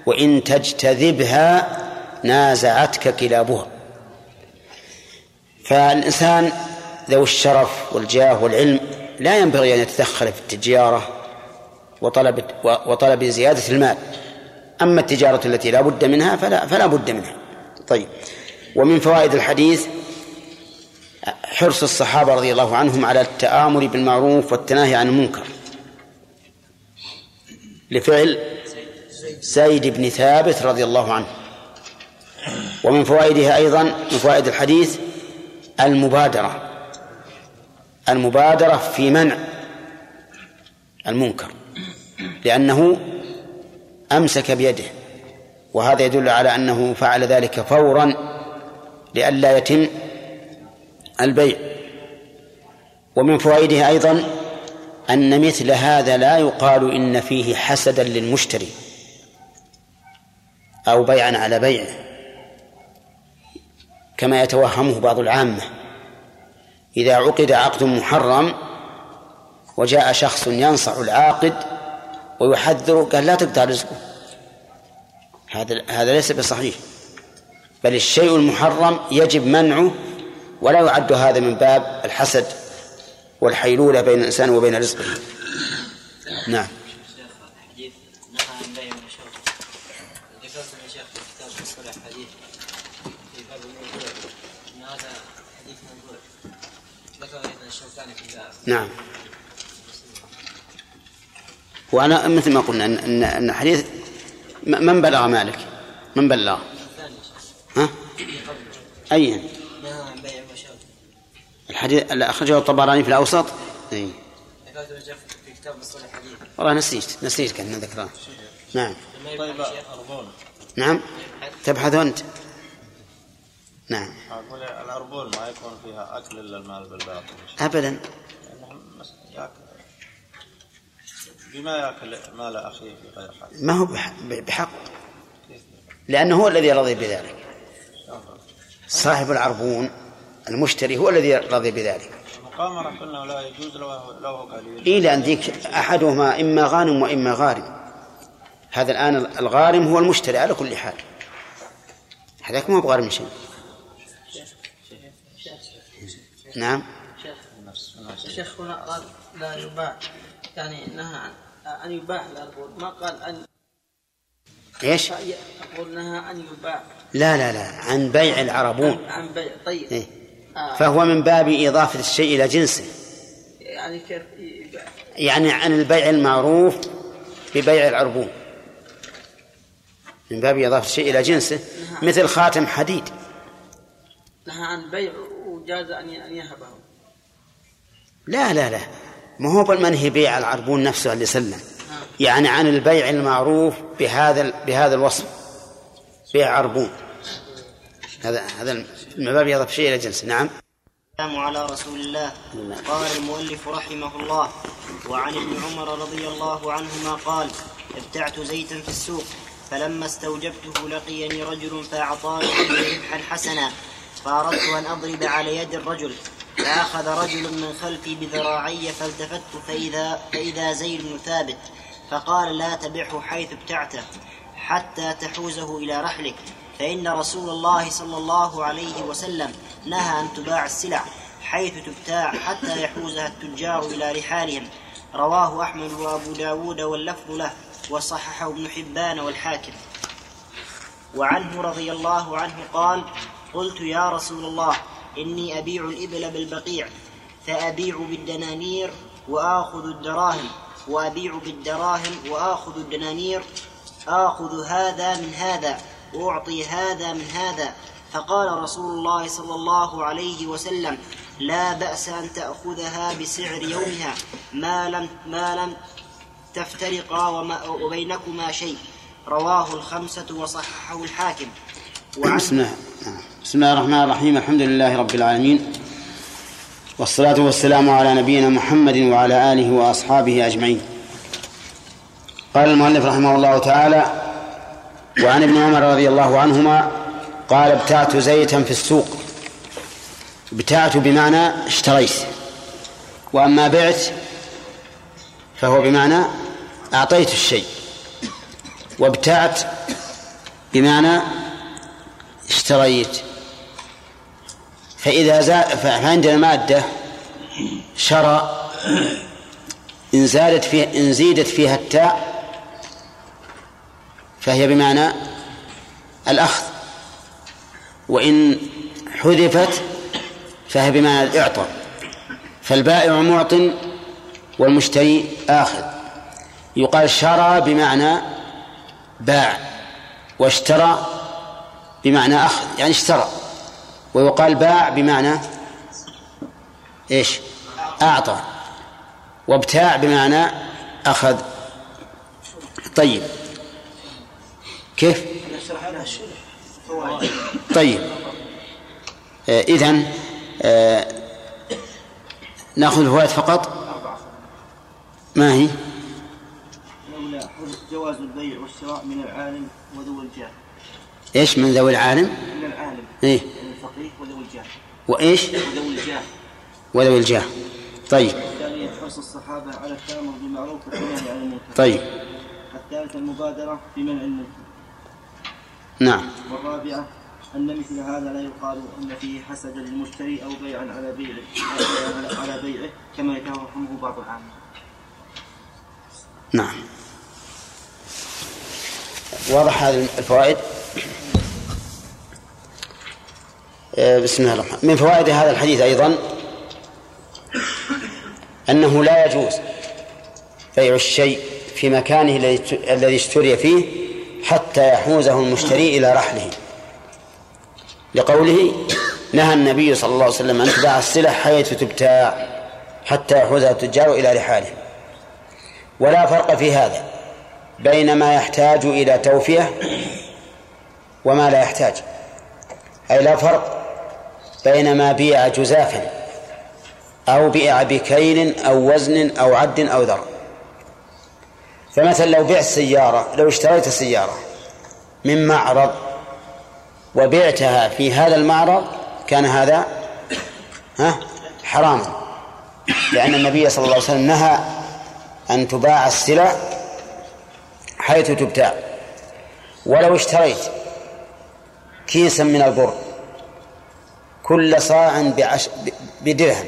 وإن تجتذبها نازعتك كلابها. فالإنسان ذو الشرف والجاه والعلم لا ينبغي أن يتدخل في التجارة وطلب وطلب زيادة المال. أما التجارة التي لا بد منها فلا فلا بد منها. طيب. ومن فوائد الحديث حرص الصحابة رضي الله عنهم على التآمر بالمعروف والتناهي عن المنكر. لفعل زيد بن ثابت رضي الله عنه. ومن فوائدها أيضا من فوائد الحديث المبادرة. المبادرة في منع المنكر لأنه أمسك بيده وهذا يدل على أنه فعل ذلك فورا لئلا يتم البيع. ومن فوائدها أيضا أن مثل هذا لا يقال إن فيه حسدا للمشتري أو بيعا على بيعه كما يتوهمه بعض العامة. إذا عقد عقد محرم وجاء شخص ينصح العاقد ويحذره قال لا تقطع رزقه. هذا هذا ليس بصحيح. بل الشيء المحرم يجب منعه ولا يعد هذا من باب الحسد والحيلولة بين الإنسان وبين رزقه نعم نعم وأنا مثل ما قلنا أن أن أن حديث م- من بلغ مالك؟ من بلغ؟ أي. نهى عن بيع الحديث اللي أخرجه الطبراني في الأوسط؟ أي. في كتاب والله نسيت نسيت كان ذكراه نعم. الشيخ نعم. تبحث أنت. نعم. أقول الأربول ما يكون فيها أكل إلا المال بالباطل. أبدا. بما يأكل مال أخيه في غير حق. ما هو بح- بحق. لأنه هو الذي رضي بذلك. صاحب العربون المشتري هو الذي رضي بذلك. المقامرة قلنا لا يجوز لو لو هو قليل إيه لأن ذيك أحدهما إما غانم وإما غارم. هذا الآن الغارم هو المشتري على كل حال. هذاك ما هو بغارم شيء نعم. الشيخ هنا قال لا يباع يعني نهى عن أن يباع الأربون ما قال أن إيش؟ أقول نهى أن يباع لا لا لا عن بيع العربون عن بيع طيب إيه؟ آه. فهو من باب إضافة الشيء إلى جنسه يعني كيف يعني عن البيع المعروف ببيع العربون من باب إضافة الشيء إلى جنسه مثل خاتم حديد نهى عن بيع وجاز أن يهبه لا لا لا ما هو بالمنهي بيع العربون نفسه اللي سلم يعني عن البيع المعروف بهذا بهذا الوصف. بيع عربون هذا هذا من باب إضافة الشيء إلى جنسه نعم. السلام على رسول الله. قال المؤلف رحمه الله وعن ابن عمر رضي الله عنهما قال ابتعت زيتا في السوق فلما استوجبته لقيني رجل فأعطاني ربحا حسنا فأردت أن أضرب على يد الرجل فأخذ رجل من خلفي بذراعي فالتفت فإذا, فإذا زيد ثابت فقال لا تبعه حيث ابتعته حتى تحوزه إلى رحلك فإن رسول الله صلى الله عليه وسلم نهى أن تباع السلع حيث تبتاع حتى يحوزها التجار إلى رحالهم. رواه أحمد وأبو داود واللفظ له وصححه ابن حبان والحاكم. وعنه رضي الله عنه قال قلت يا رسول الله إني أبيع الإبل بالبقيع فأبيع بالدنانير وآخذ الدراهم. وأبيع بالدراهم وآخذ الدنانير آخذ هذا من هذا وأعطي هذا من هذا. فقال رسول الله صلى الله عليه وسلم لا بأس أن تأخذها بسعر يومها ما لم ما لم تفترقا وما وبينكما شيء. رواه الخمسة وصححه الحاكم. بسم الله بسم الله الرحمن الرحيم الحمد لله رب العالمين. والصلاة والسلام على نبينا محمد وعلى آله وأصحابه أجمعين. قال المؤلف رحمه الله تعالى وعن ابن عمر رضي الله عنهما قال ابتعت زيتا في السوق. ابتعت بمعنى اشتريت. وأما بعت فهو بمعنى أعطيت الشيء. وابتعت بمعنى اشتريت. فإذا زاد فعندنا مادة شرى إن زادت فيها إن زيدت فيها التاء فهي بمعنى الأخذ. وإن حذفت فهي بمعنى الإعطاء فالبائع معط والمشتري آخذ. يقال شرى بمعنى باع واشترى بمعنى أخذ يعني اشترى. ويقال باع بمعنى إيش؟ أعطى. وابتاع بمعنى أخذ. طيب. كيف؟ طيب. آه إذن آه نأخذ الفوائد فقط؟ ما هي؟ جواز البيع والشراء من العالم وذوي الجاه. إيش من ذوي العالم؟ من العالم. إيه. الفقيه وذوي الجاه. وذوي الجاه. طيب. الثانية حرص الصحابة على التأمر بالمعروف والنهي عن المنكر. طيب. الثالثة المبادرة بمنع المنكر. نعم. والرابعة أن مثل هذا لا يقال أن فيه حسدا للمشتري أو بيعا على بيعه على بيعه كما يتوهمه بعض العامة. نعم. واضح هذه الفوائد؟ بسم الله الرحمن من فوائد هذا الحديث أيضا أنه لا يجوز بيع الشيء في مكانه الذي الذي اشتري فيه حتى يحوزه المشتري إلى رحله. لقوله نهى النبي صلى الله عليه وسلم أن تباع السلع حيث تبتاع حتى يحوزها التجار إلى رحالهم ولا فرق في هذا بين ما يحتاج إلى توفية وما لا يحتاج. أي لا فرق بين ما بيع جزافا أو بيع بكيل أو وزن أو عد أو ذر. فمثلا لو بعت سيارة لو اشتريت سيارة من معرض وبعتها في هذا المعرض كان هذا ها حراما لأن النبي صلى الله عليه وسلم نهى أن تباع السلع حيث تبتاع. ولو اشتريت كيسا من البر كل صاع بعش بدرهم.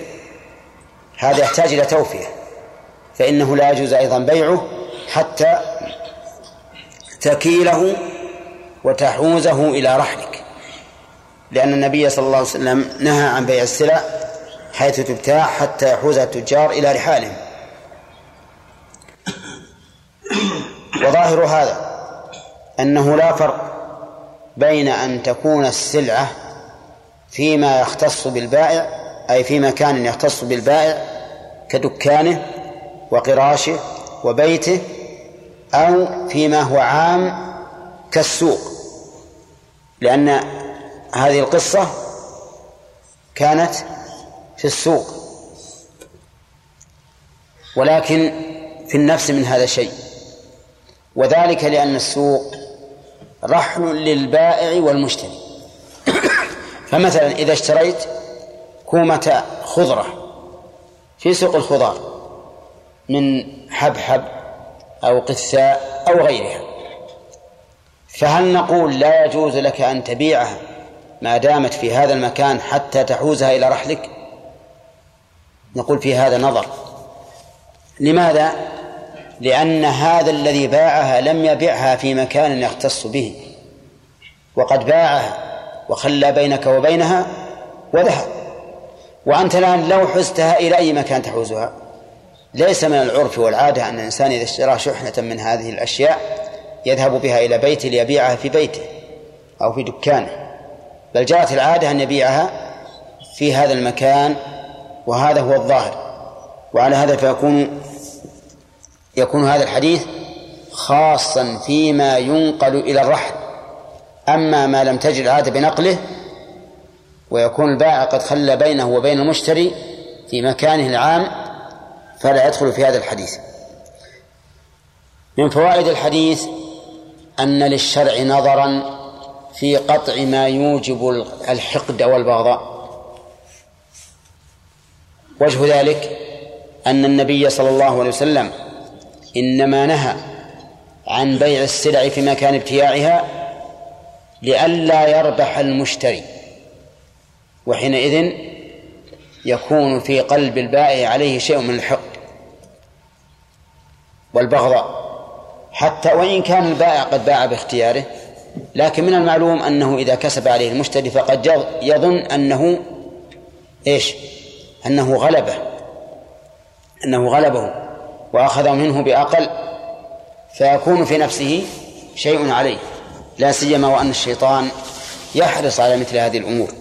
هذا يحتاج إلى توفية. فإنه لا يجوز أيضا بيعه حتى تكيله وتحوزه إلى رحلك. لأن النبي صلى الله عليه وسلم نهى عن بيع السلع حيث تبتاع حتى يحوزها التجار إلى رحالهم. وظاهر هذا أنه لا فرق بين أن تكون السلعة فيما يختص بالبائع أي في مكان يختص بالبائع كدكانه وقراشه وبيته أو فيما هو عام كالسوق. لأن هذه القصة كانت في السوق. ولكن في النفس من هذا شيء. وذلك لأن السوق رحل للبائع والمشتري فمثلا إذا اشتريت كومة خضرة في سوق الخضار من حبحب أو قثاء أو غيرها فهل نقول لا يجوز لك أن تبيعها ما دامت في هذا المكان حتى تحوزها إلى رحلك نقول في هذا نظر لماذا؟ لأن هذا الذي باعها لم يبعها في مكان يختص به وقد باعها وخلى بينك وبينها وذهب. وأنت الآن لو حزتها إلى أي مكان تحوزها. ليس من العرف والعادة أن الإنسان إذا اشترى شحنة من هذه الأشياء يذهب بها إلى بيته ليبيعها في بيته أو في دكانه. بل جاءت العادة أن يبيعها في هذا المكان وهذا هو الظاهر. وعلى هذا فيكون يكون هذا الحديث خاصا فيما ينقل إلى الرحل أما ما لم تجد العادة بنقله ويكون البائع قد خلى بينه وبين المشتري في مكانه العام فلا يدخل في هذا الحديث. من فوائد الحديث أن للشرع نظرا في قطع ما يوجب الحقد والبغضاء. وجه ذلك أن النبي صلى الله عليه وسلم إنما نهى عن بيع السلع في مكان ابتياعها لئلا يربح المشتري. وحينئذ يكون في قلب البائع عليه شيء من الحقد والبغضاء. حتى وإن كان البائع قد باع باختياره لكن من المعلوم أنه إذا كسب عليه المشتري فقد يظن أنه إيش؟ أنه غلبه. أنه غلبه وأخذ منه بأقل فيكون في نفسه شيء عليه. لا سيما وأن الشيطان يحرص على مثل هذه الأمور.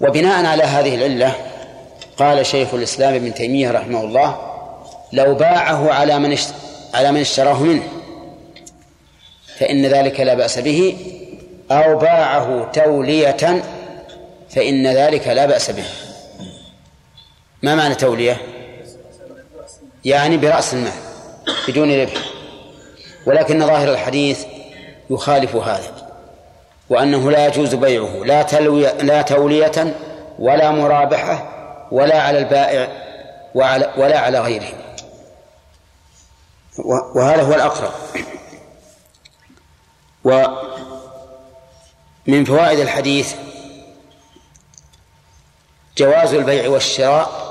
وبناء على هذه العلة قال شيخ الإسلام ابن تيمية رحمه الله لو باعه على من على من اشتراه منه فإن ذلك لا بأس به أو باعه تولية فإن ذلك لا بأس به. ما معنى تولية؟ يعني برأس المال بدون ربح. ولكن ظاهر الحديث يخالف هذا وأنه لا يجوز بيعه لا تلوية لا تولية ولا مرابحة ولا على البائع وعلى ولا على غيره. وهذا هو الأقرب. ومن فوائد الحديث جواز البيع والشراء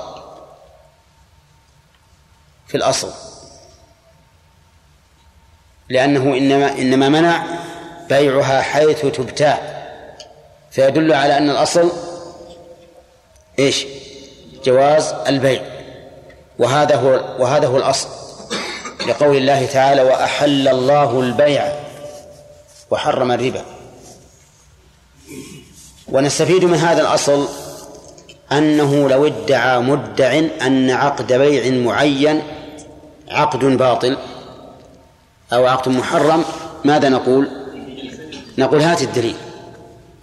في الأصل. لأنه إنما إنما منع بيعها حيث تبتاع. فيدل على أن الأصل إيش؟ جواز البيع. وهذا هو وهذا هو الأصل. لقول الله تعالى وأحل الله البيع وحرم الربا. ونستفيد من هذا الأصل أنه لو ادعى مدع أن عقد بيع معين عقد باطل. أو عقد محرم ماذا نقول؟ نقول هات الدليل.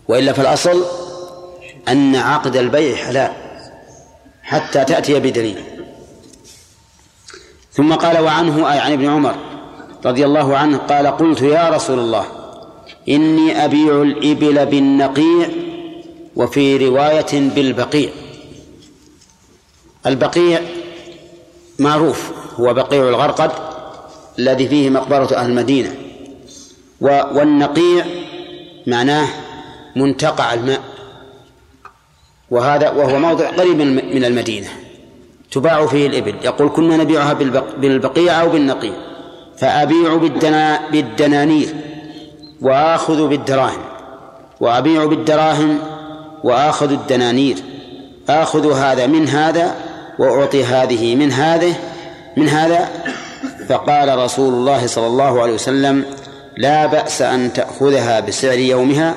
وإلا فالأصل أن عقد البيع حلال حتى تأتي بدليل. ثم قال وعنه أي عن ابن عمر رضي الله عنه قال قلت يا رسول الله إني أبيع الإبل بالنقيع وفي رواية بالبقيع. البقيع معروف هو بقيع الغرقد الذي فيه مقبرة أهل المدينة. والنقيع معناه منتقع الماء. وهذا وهو موضع قريب من المدينة. تباع فيه الإبل. يقول كنا نبيعها بالبقيع أو بالنقيع. فأبيع بالدنا بالدنانير. وآخذ بالدراهم. وأبيع بالدراهم وآخذ الدنانير. آخذ هذا من هذا وأعطي هذه من هذه من هذا فقال رسول الله صلى الله عليه وسلم لا بأس أن تأخذها بسعر يومها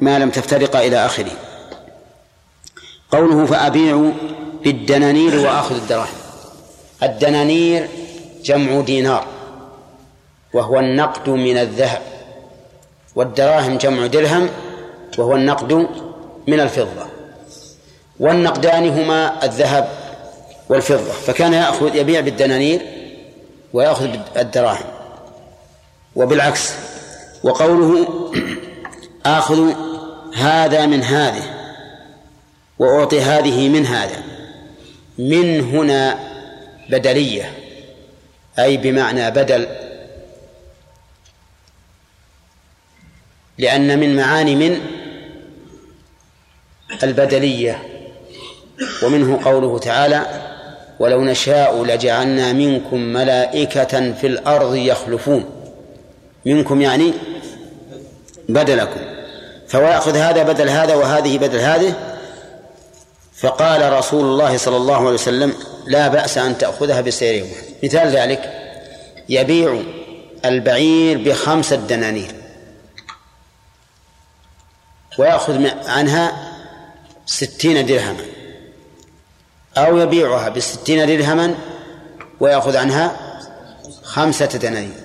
ما لم تفترق إلى آخره. قوله فأبيع بالدنانير وآخذ الدراهم. الدنانير جمع دينار وهو النقد من الذهب والدراهم جمع درهم وهو النقد من الفضة. والنقدان هما الذهب والفضة. فكان يأخذ يبيع بالدنانير ويأخذ الدراهم وبالعكس وقوله آخذ هذا من هذه وأعطي هذه من هذا من هنا بدلية أي بمعنى بدل لأن من معاني من البدلية ومنه قوله تعالى ولو نشاء لجعلنا منكم ملائكة في الأرض يخلفون. منكم يعني بدلكم. فهو يأخذ هذا بدل هذا وهذه بدل هذه. فقال رسول الله صلى الله عليه وسلم لا بأس أن تأخذها بسير يوم مثال ذلك. يبيع البعير بخمسة دنانير ويأخذ عنها ستين درهما. أو يبيعها بستين درهما ويأخذ عنها خمسة دنانير.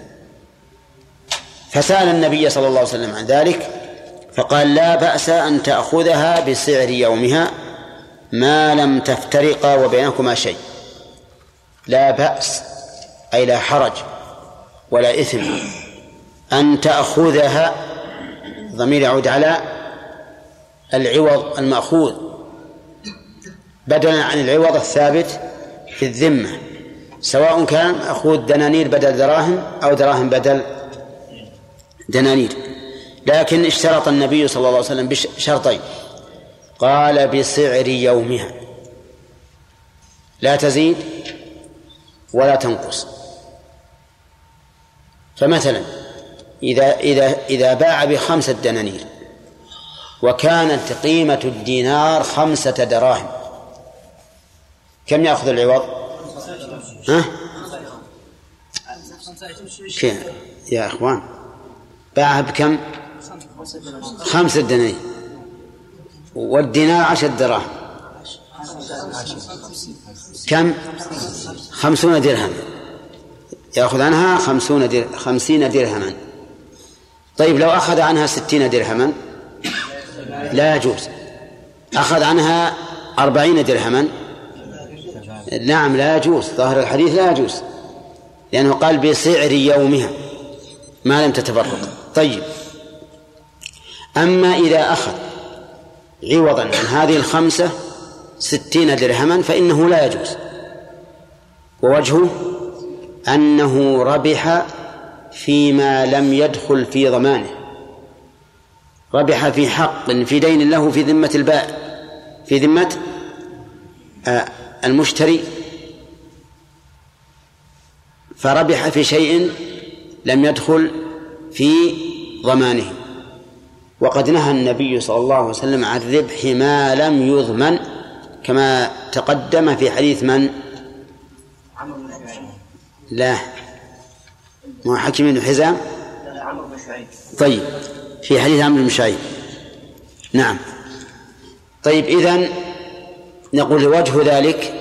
فسأل النبي صلى الله عليه وسلم عن ذلك فقال لا بأس أن تأخذها بسعر يومها ما لم تفترقا وبينكما شيء. لا بأس أي لا حرج ولا إثم أن تأخذها ضمير يعود على العوض المأخوذ. بدلا عن العوض الثابت في الذمة سواء كان مأخوذ دنانير بدل دراهم أو دراهم بدل دنانير. لكن اشترط النبي صلى الله عليه وسلم بشرطين. قال بسعر يومها. لا تزيد ولا تنقص. فمثلا إذا إذا إذا باع بخمسة دنانير وكانت قيمة الدينار خمسة دراهم كم يأخذ العوض؟ ها؟ يا إخوان باعها بكم؟ خمسة دنانير والدينار عشر دراهم كم؟ خمسون درهم يأخذ عنها خمسون در... خمسين درهما طيب لو أخذ عنها ستين درهما لا يجوز أخذ عنها أربعين درهما نعم لا يجوز ظاهر الحديث لا يجوز لأنه قال بسعر يومها ما لم تتفرق. طيب. أما إذا أخذ عوضا عن هذه الخمسة ستين درهما فإنه لا يجوز. ووجهه أنه ربح فيما لم يدخل في ضمانه. ربح في حق في دين له في ذمة البائع في ذمة آه، المشتري فربح في شيء لم يدخل في ضمانه. وقد نهى النبي صلى الله عليه وسلم عن ربح ما لم يضمن كما تقدم في حديث من؟ لا. مو حكيم بن حزام؟ طيب في حديث عمرو بن شعيب. نعم. طيب إذن نقول وجه ذلك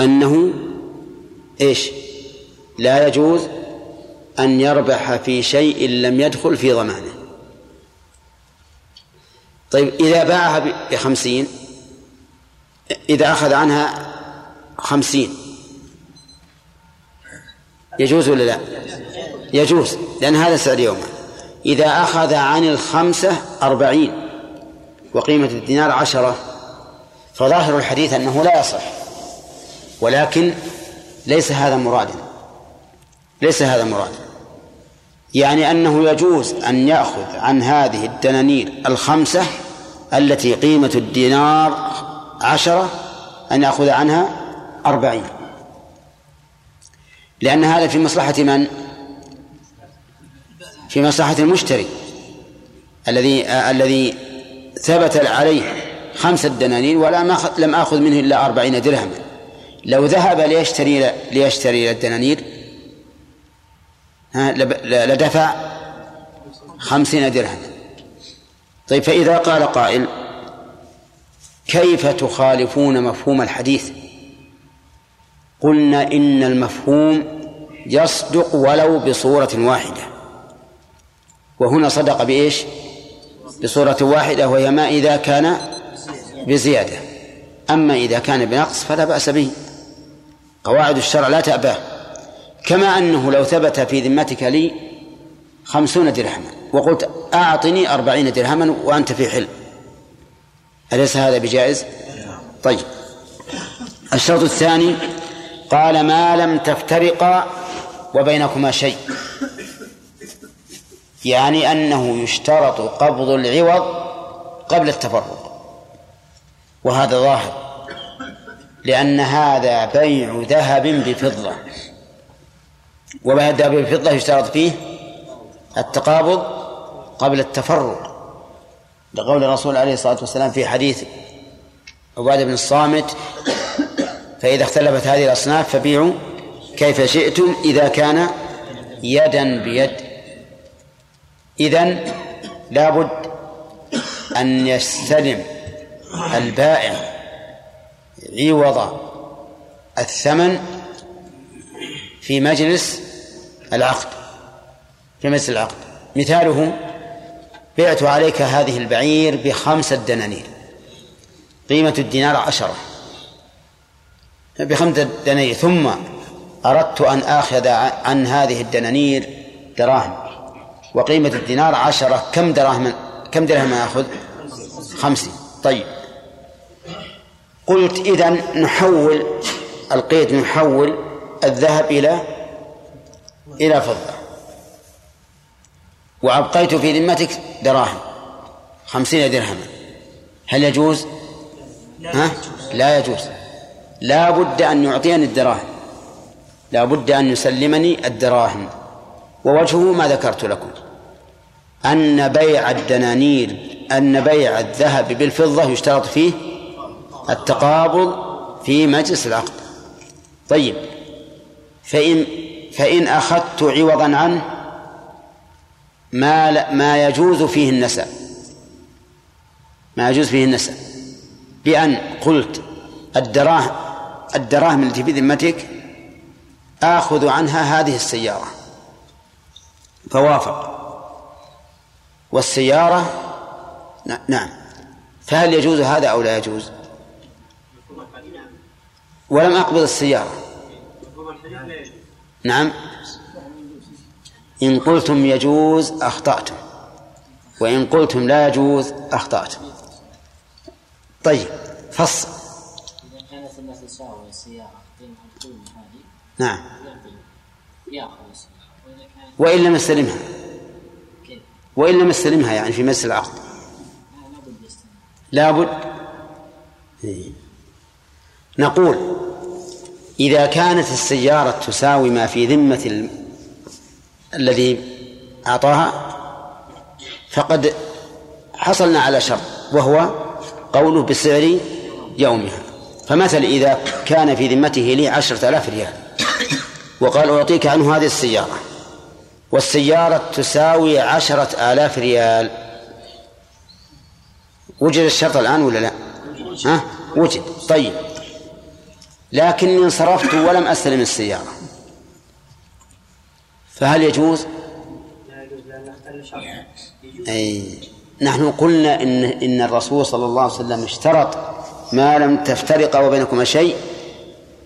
أنه إيش؟ لا يجوز أن يربح في شيء لم يدخل في ضمانه. طيب إذا باعها بخمسين إذا أخذ عنها خمسين يجوز ولا لا؟ يجوز لأن هذا سعر يومه إذا أخذ عن الخمسة أربعين وقيمة الدينار عشرة فظاهر الحديث أنه لا يصح. ولكن ليس هذا مرادا. ليس هذا مرادا. يعني أنه يجوز أن يأخذ عن هذه الدنانير الخمسة التي قيمة الدينار عشرة أن يأخذ عنها أربعين. لأن هذا في مصلحة من؟ في مصلحة المشتري الذي الذي ثبت عليه خمسة دنانير ولا لم آخذ منه إلا أربعين درهما. لو ذهب ليشتري ليشتري الدنانير لدفع خمسين درهما. طيب فإذا قال قائل كيف تخالفون مفهوم الحديث؟ قلنا إن المفهوم يصدق ولو بصورة واحدة. وهنا صدق بإيش؟ بصورة واحدة وهي ما إذا كان بزيادة. أما إذا كان بنقص فلا بأس به. قواعد الشرع لا تأباه كما أنه لو ثبت في ذمتك لي خمسون درهما وقلت أعطني أربعين درهما وأنت في حل. أليس هذا بجائز؟ طيب. الشرط الثاني قال ما لم تفترقا وبينكما شيء. يعني أنه يشترط قبض العوض قبل التفرق. وهذا ظاهر لأن هذا بيع ذهب بفضة. وبيع الذهب بفضة يشترط فيه التقابض قبل التفرق لقول الرسول عليه الصلاة والسلام في حديث عبادة بن الصامت فإذا اختلفت هذه الأصناف فبيعوا كيف شئتم إذا كان يدا بيد. إذن لابد أن يستلم البائع عوض الثمن في مجلس العقد في مجلس العقد. مثاله بعت عليك هذه البعير بخمسة دنانير. قيمة الدينار عشرة. بخمسة دنانير. ثم أردت أن آخذ عن هذه الدنانير دراهم. وقيمة الدينار عشرة. كم دراهم كم درهم آخذ؟ خمسين. طيب. قلت إذا نحول القيد نحول الذهب إلى إلى فضة. وأبقيت في ذمتك دراهم خمسين درهما. هل يجوز؟ ها؟ لا يجوز. لا بد أن يعطيني الدراهم. لا بد أن يسلمني الدراهم. ووجهه ما ذكرت لكم. أن بيع الدنانير أن بيع الذهب بالفضة يشترط فيه التقابض في مجلس العقد. طيب فإن فإن أخذت عوضا عنه ما ما يجوز فيه النسب. ما يجوز فيه النسب. بأن قلت الدراهم الدراهم التي في ذمتك آخذ عنها هذه السيارة. فوافق. والسيارة نعم. فهل يجوز هذا أو لا يجوز؟ ولم أقبض السيارة. نعم. إن قلتم يجوز أخطأتم. وإن قلتم لا يجوز أخطأتم. طيب فصل. إذا كانت المثل تساوي السيارة قيمة هذه نعم. يأخذ وإن لم يستلمها؟ وإن لم يستلمها يعني في مجلس العقد. لابد إيه. نقول إذا كانت السيارة تساوي ما في ذمة ال... الذي أعطاها فقد حصلنا على شرط وهو قوله بسعر يومها. فمثل إذا كان في ذمته لي عشرة آلاف ريال وقال أعطيك عنه هذه السيارة والسيارة تساوي عشرة آلاف ريال وجد الشرط الآن ولا لا؟ ها؟ وجد. طيب. لكني انصرفت ولم أستلم السيارة. فهل يجوز؟ لا يجوز لأن أي نحن قلنا إن إن الرسول صلى الله عليه وسلم اشترط ما لم تفترق وبينكما شيء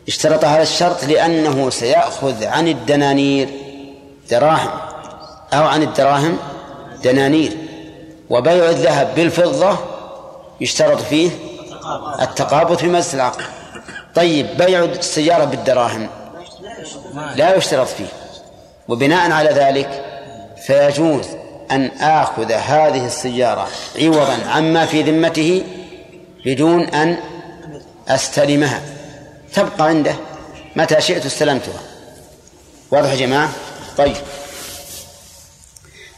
اشترط هذا الشرط لأنه سيأخذ عن الدنانير دراهم أو عن الدراهم دنانير. وبيع الذهب بالفضة يشترط فيه التقابض في مجلس العقد طيب بيع السيارة بالدراهم. لا يشترط فيه. وبناء على ذلك فيجوز أن آخذ هذه السيارة عوضا عما في ذمته بدون أن أستلمها. تبقى عنده. متى شئت استلمتها. واضح يا جماعة؟ طيب.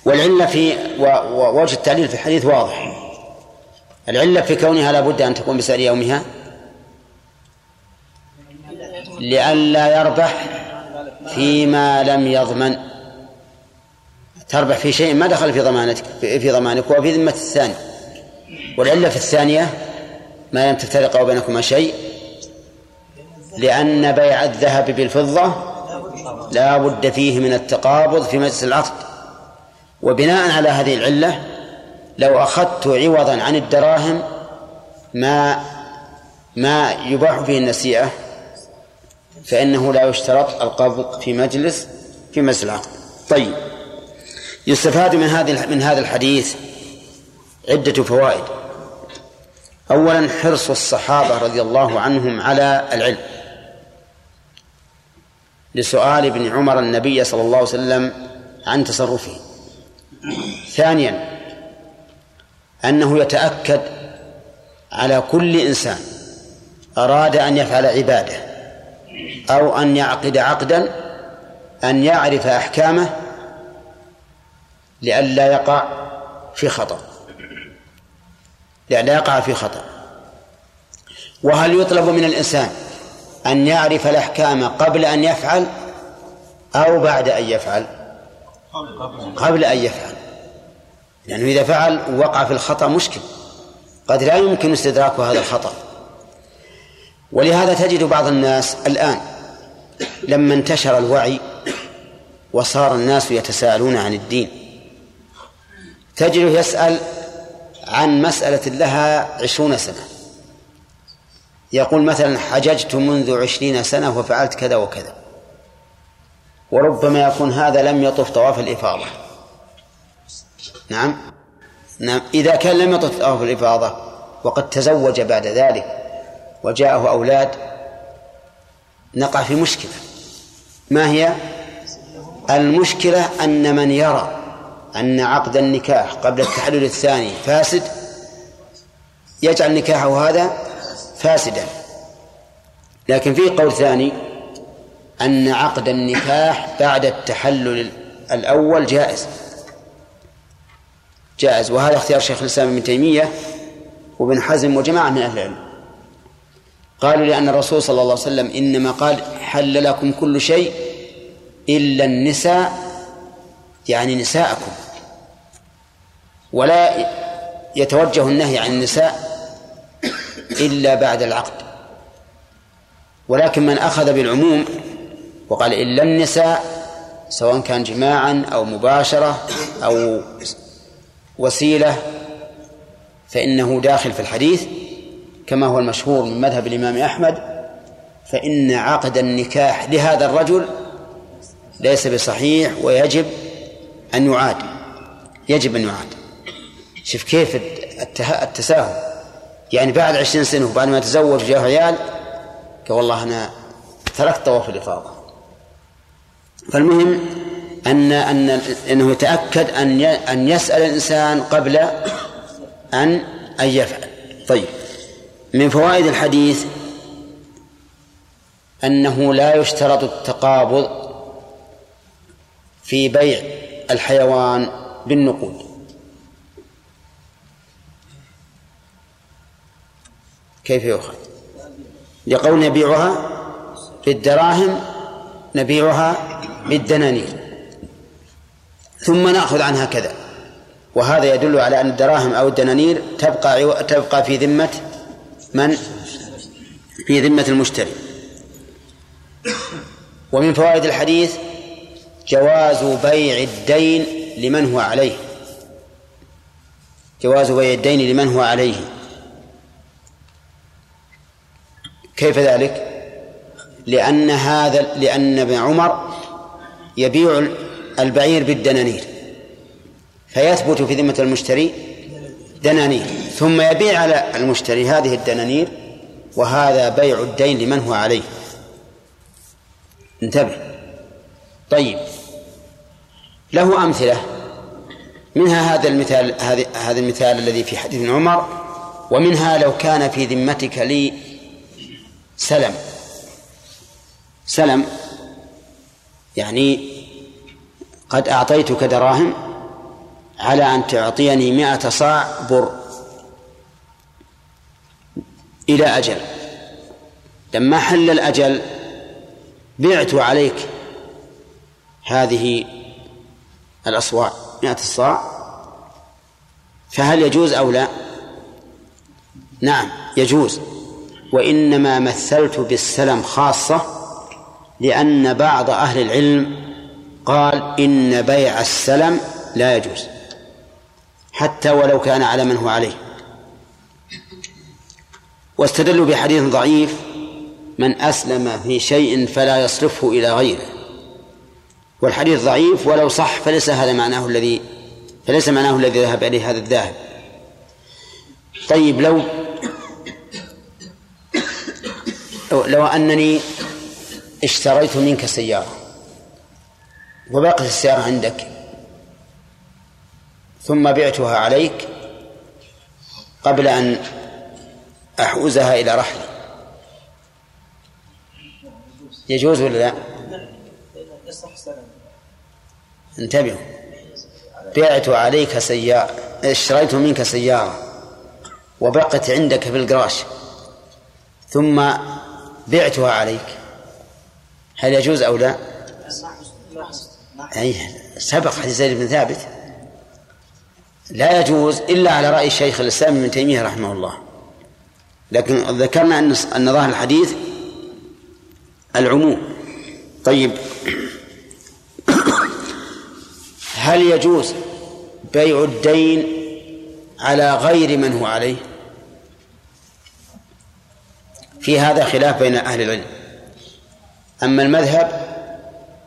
والعلة في ووجه التعليل في الحديث واضح. العلة في كونها لا بد أن تكون بسعر يومها. لئلا يربح فيما لم يضمن. تربح في شيء ما دخل في ضمانتك في ضمانك وفي ذمة الثاني. والعلة في الثانية ما لم تفترق بينكما شيء لأن بيع الذهب بالفضة لا بد فيه من التقابض في مجلس العقد. وبناء على هذه العلة لو أخذت عوضا عن الدراهم ما ما يباح فيه النسيئة. فإنه لا يشترط القبض في مجلس في مجلس طيب. يستفاد من هذه من هذا الحديث عدة فوائد. أولا حرص الصحابة رضي الله عنهم على العلم. لسؤال ابن عمر النبي صلى الله عليه وسلم عن تصرفه. ثانيا أنه يتأكد على كل إنسان أراد أن يفعل عبادة. أو أن يعقد عقدا أن يعرف أحكامه لئلا يقع في خطأ. لئلا يقع في خطأ. وهل يطلب من الإنسان أن يعرف الأحكام قبل أن يفعل أو بعد أن يفعل؟ قبل أن يفعل. لأنه إذا فعل وقع في الخطأ مشكل. قد لا يمكن استدراك هذا الخطأ. ولهذا تجد بعض الناس الآن لما انتشر الوعي وصار الناس يتساءلون عن الدين تجده يسأل عن مسألة لها عشرون سنة يقول مثلا حججت منذ عشرين سنة وفعلت كذا وكذا وربما يكون هذا لم يطف طواف الإفاضة. نعم؟ نعم إذا كان لم يطف طواف الإفاضة وقد تزوج بعد ذلك وجاءه أولاد نقع في مشكلة. ما هي؟ المشكلة أن من يرى أن عقد النكاح قبل التحلل الثاني فاسد يجعل نكاحه هذا فاسدا. لكن في قول ثاني أن عقد النكاح بعد التحلل الأول جائز. جائز. وهذا اختيار شيخ الإسلام ابن تيمية وابن حزم وجماعة من أهل العلم. قالوا لأن الرسول صلى الله عليه وسلم إنما قال حل لكم كل شيء إلا النساء يعني نساءكم. ولا يتوجه النهي عن النساء إلا بعد العقد. ولكن من أخذ بالعموم وقال إلا النساء سواء كان جماعا أو مباشرة أو وسيلة فإنه داخل في الحديث. كما هو المشهور من مذهب الإمام أحمد فإن عقد النكاح لهذا الرجل ليس بصحيح ويجب أن يعاد. يجب أن يعاد. شوف كيف التساهل. يعني بعد عشرين سنة وبعد ما تزوج وجاه عيال قال والله أنا تركت طواف الإفاضة. فالمهم أن أن أنه يتأكد أن أن يسأل الإنسان قبل أن أن يفعل. طيب. من فوائد الحديث أنه لا يشترط التقابض في بيع الحيوان بالنقود. كيف يؤخذ؟ لقول نبيعها بالدراهم نبيعها بالدنانير ثم نأخذ عنها كذا. وهذا يدل على أن الدراهم أو الدنانير تبقى تبقى في ذمة من؟ في ذمة المشتري ومن فوائد الحديث جواز بيع الدين لمن هو عليه جواز بيع الدين لمن هو عليه كيف ذلك؟ لأن هذا لأن ابن عمر يبيع البعير بالدنانير فيثبت في ذمة المشتري دنانير. ثم يبيع على المشتري هذه الدنانير وهذا بيع الدين لمن هو عليه. انتبه. طيب. له أمثلة. منها هذا المثال هذا المثال الذي في حديث عمر. ومنها لو كان في ذمتك لي سلم. سلم يعني قد أعطيتك دراهم على أن تعطيني مئة صاع بر إلى أجل. لما حل الأجل بعت عليك هذه الأصواع مئة الصاع فهل يجوز أو لا؟ نعم يجوز. وإنما مثلت بالسلم خاصة لأن بعض أهل العلم قال إن بيع السلم لا يجوز. حتى ولو كان على من هو عليه. واستدلوا بحديث ضعيف من أسلم في شيء فلا يصرفه إلى غيره. والحديث ضعيف ولو صح فليس هذا معناه الذي فليس معناه الذي ذهب إليه هذا الذاهب. طيب لو لو أنني اشتريت منك سيارة وبقت السيارة عندك ثم بعتها عليك قبل أن أحوزها إلى رحلي يجوز ولا لا؟ انتبهوا. بعت عليك سيارة اشتريت منك سيارة وبقت عندك في القراش ثم بعتها عليك. هل يجوز أو لا؟ أي سبق حديث زيد بن ثابت. لا يجوز إلا على رأي الشيخ الإسلام ابن تيمية رحمه الله. لكن ذكرنا أن أن ظاهر الحديث العموم. طيب. هل يجوز بيع الدين على غير من هو عليه؟ في هذا خلاف بين أهل العلم. أما المذهب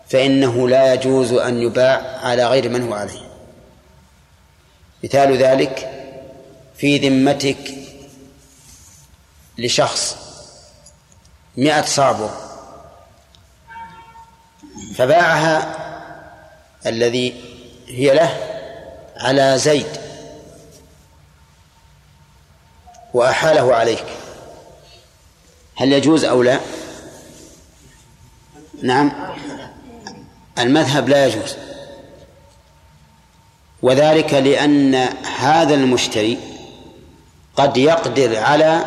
فإنه لا يجوز أن يباع على غير من هو عليه. مثال ذلك في ذمتك لشخص مئة صابر فباعها الذي هي له على زيد وأحاله عليك. هل يجوز أو لا؟ نعم. المذهب لا يجوز. وذلك لأن هذا المشتري قد يقدر على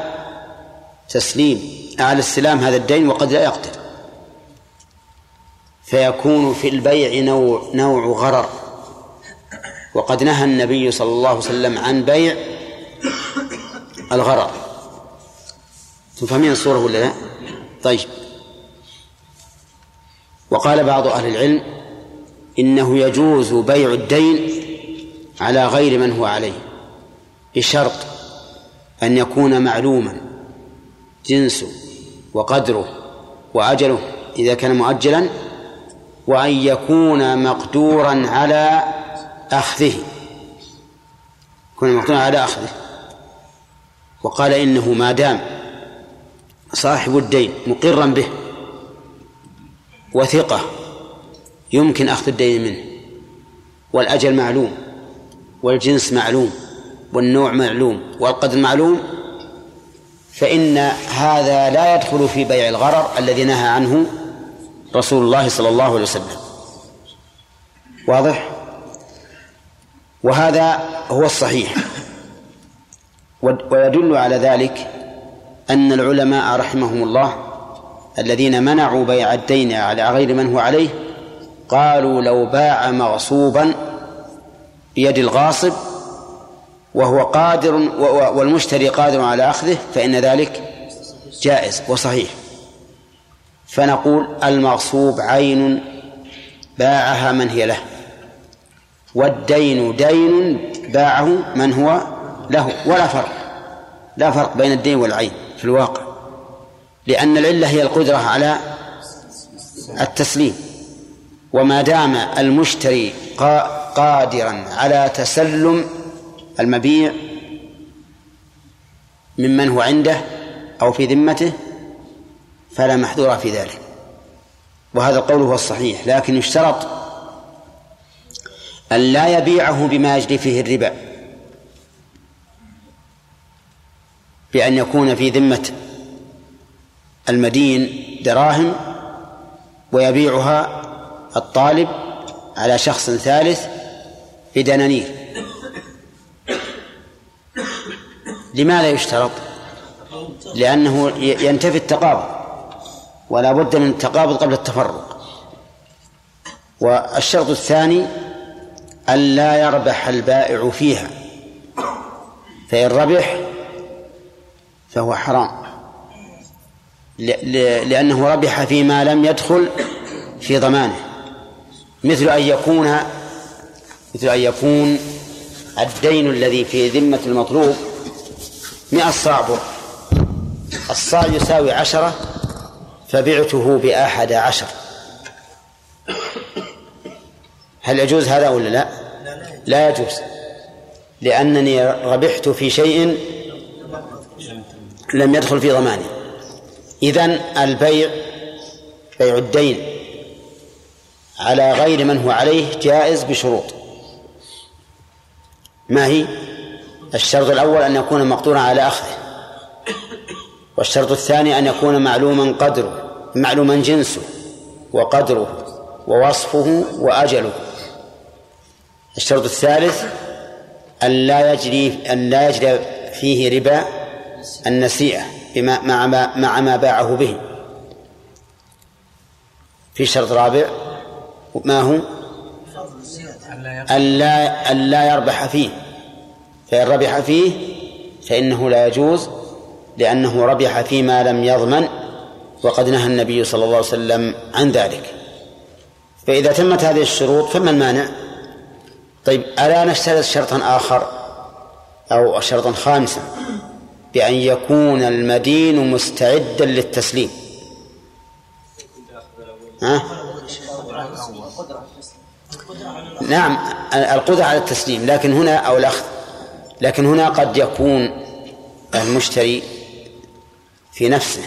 تسليم على استلام هذا الدين وقد لا يقدر. فيكون في البيع نوع نوع غرر. وقد نهى النبي صلى الله عليه وسلم عن بيع الغرر. تفهمين الصورة ولا لا؟ طيب. وقال بعض أهل العلم إنه يجوز بيع الدين على غير من هو عليه بشرط أن يكون معلوما جنسه وقدره وأجله إذا كان مؤجلا وأن يكون مقدورا على أخذه يكون مقدورا على أخذه. وقال إنه ما دام صاحب الدين مقرا به وثقة يمكن أخذ الدين منه والأجل معلوم. والجنس معلوم والنوع معلوم والقدر معلوم فإن هذا لا يدخل في بيع الغرر الذي نهى عنه رسول الله صلى الله عليه وسلم. واضح؟ وهذا هو الصحيح. ويدل على ذلك أن العلماء رحمهم الله الذين منعوا بيع الدين على غير من هو عليه قالوا لو باع مغصوبا بيد الغاصب وهو قادر والمشتري قادر على أخذه فإن ذلك جائز وصحيح. فنقول المغصوب عين باعها من هي له والدين دين باعه من هو له ولا فرق لا فرق بين الدين والعين في الواقع لأن العلة هي القدرة على التسليم. وما دام المشتري قادرا على تسلم المبيع ممن هو عنده أو في ذمته فلا محذور في ذلك. وهذا القول هو الصحيح لكن يشترط أن لا يبيعه بما يجري فيه الربا. بأن يكون في ذمة المدين دراهم ويبيعها الطالب على شخص ثالث بدنانير لماذا يشترط؟ لأنه ينتفي التقابض ولا بد من التقابض قبل التفرق. والشرط الثاني ألا يربح البائع فيها فإن ربح فهو حرام. لأنه ربح فيما لم يدخل في ضمانه. مثل أن يكون مثل أن يكون الدين الذي في ذمة المطلوب مئة صاع بر الصاع يساوي عشرة فبعته بأحد عشر. هل يجوز هذا ولا لا؟ لا يجوز لأنني ربحت في شيء لم يدخل في ضماني. إذن البيع بيع الدين. على غير من هو عليه جائز بشروط. ما هي؟ الشرط الأول أن يكون مقدورا على أخذه. والشرط الثاني أن يكون معلوما قدره معلوما جنسه وقدره ووصفه وأجله. الشرط الثالث أن لا يجري أن لا يجري فيه ربا النسيئة بما مع ما مع ما باعه به. في شرط رابع ما هو؟ ألا ألا يربح فيه. فإن ربح فيه فإنه لا يجوز لأنه ربح فيما لم يضمن وقد نهى النبي صلى الله عليه وسلم عن ذلك. فإذا تمت هذه الشروط فما المانع؟ طيب ألا نشترط شرطا آخر أو شرطا خامسا؟ بأن يكون المدين مستعدا للتسليم. ها؟ نعم القدرة على التسليم لكن هنا أو الأخذ. لكن هنا قد يكون المشتري في نفسه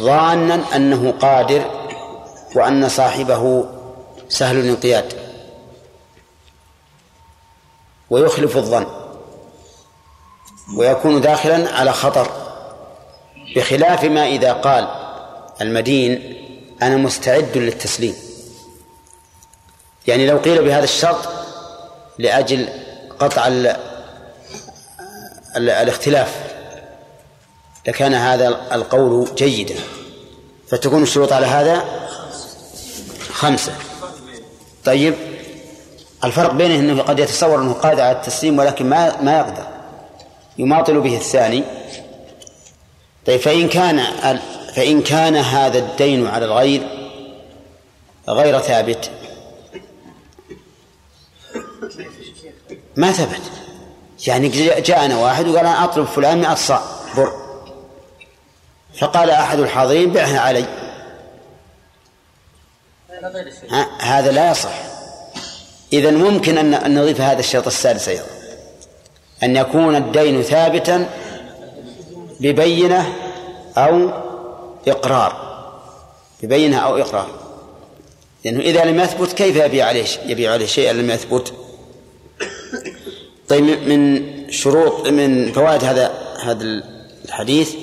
ظانا أنه قادر وأن صاحبه سهل الانقياد ويخلف الظن ويكون داخلا على خطر بخلاف ما إذا قال المدين أنا مستعد للتسليم. يعني لو قيل بهذا الشرط لأجل قطع ال ال الاختلاف لكان هذا القول جيدا فتكون الشروط على هذا خمسة. طيب الفرق بينه إنه قد يتصور إنه قادر على التسليم ولكن ما ما يقدر. يماطل به الثاني. طيب فإن كان فإن كان هذا الدين على الغير غير ثابت ما ثبت. يعني جاءنا واحد وقال أنا أطلب فلان مئة صاع بر. فقال أحد الحاضرين بعها علي. هذا لا يصح. إذا ممكن أن نضيف هذا الشرط السادس أيضا. أن يكون الدين ثابتا ببينة أو إقرار. ببينة أو إقرار. لأنه إذا لم يثبت كيف يبيع عليه يبيع عليه شيئا لم يثبت؟ طيب من شروط من فوائد هذا هذا الحديث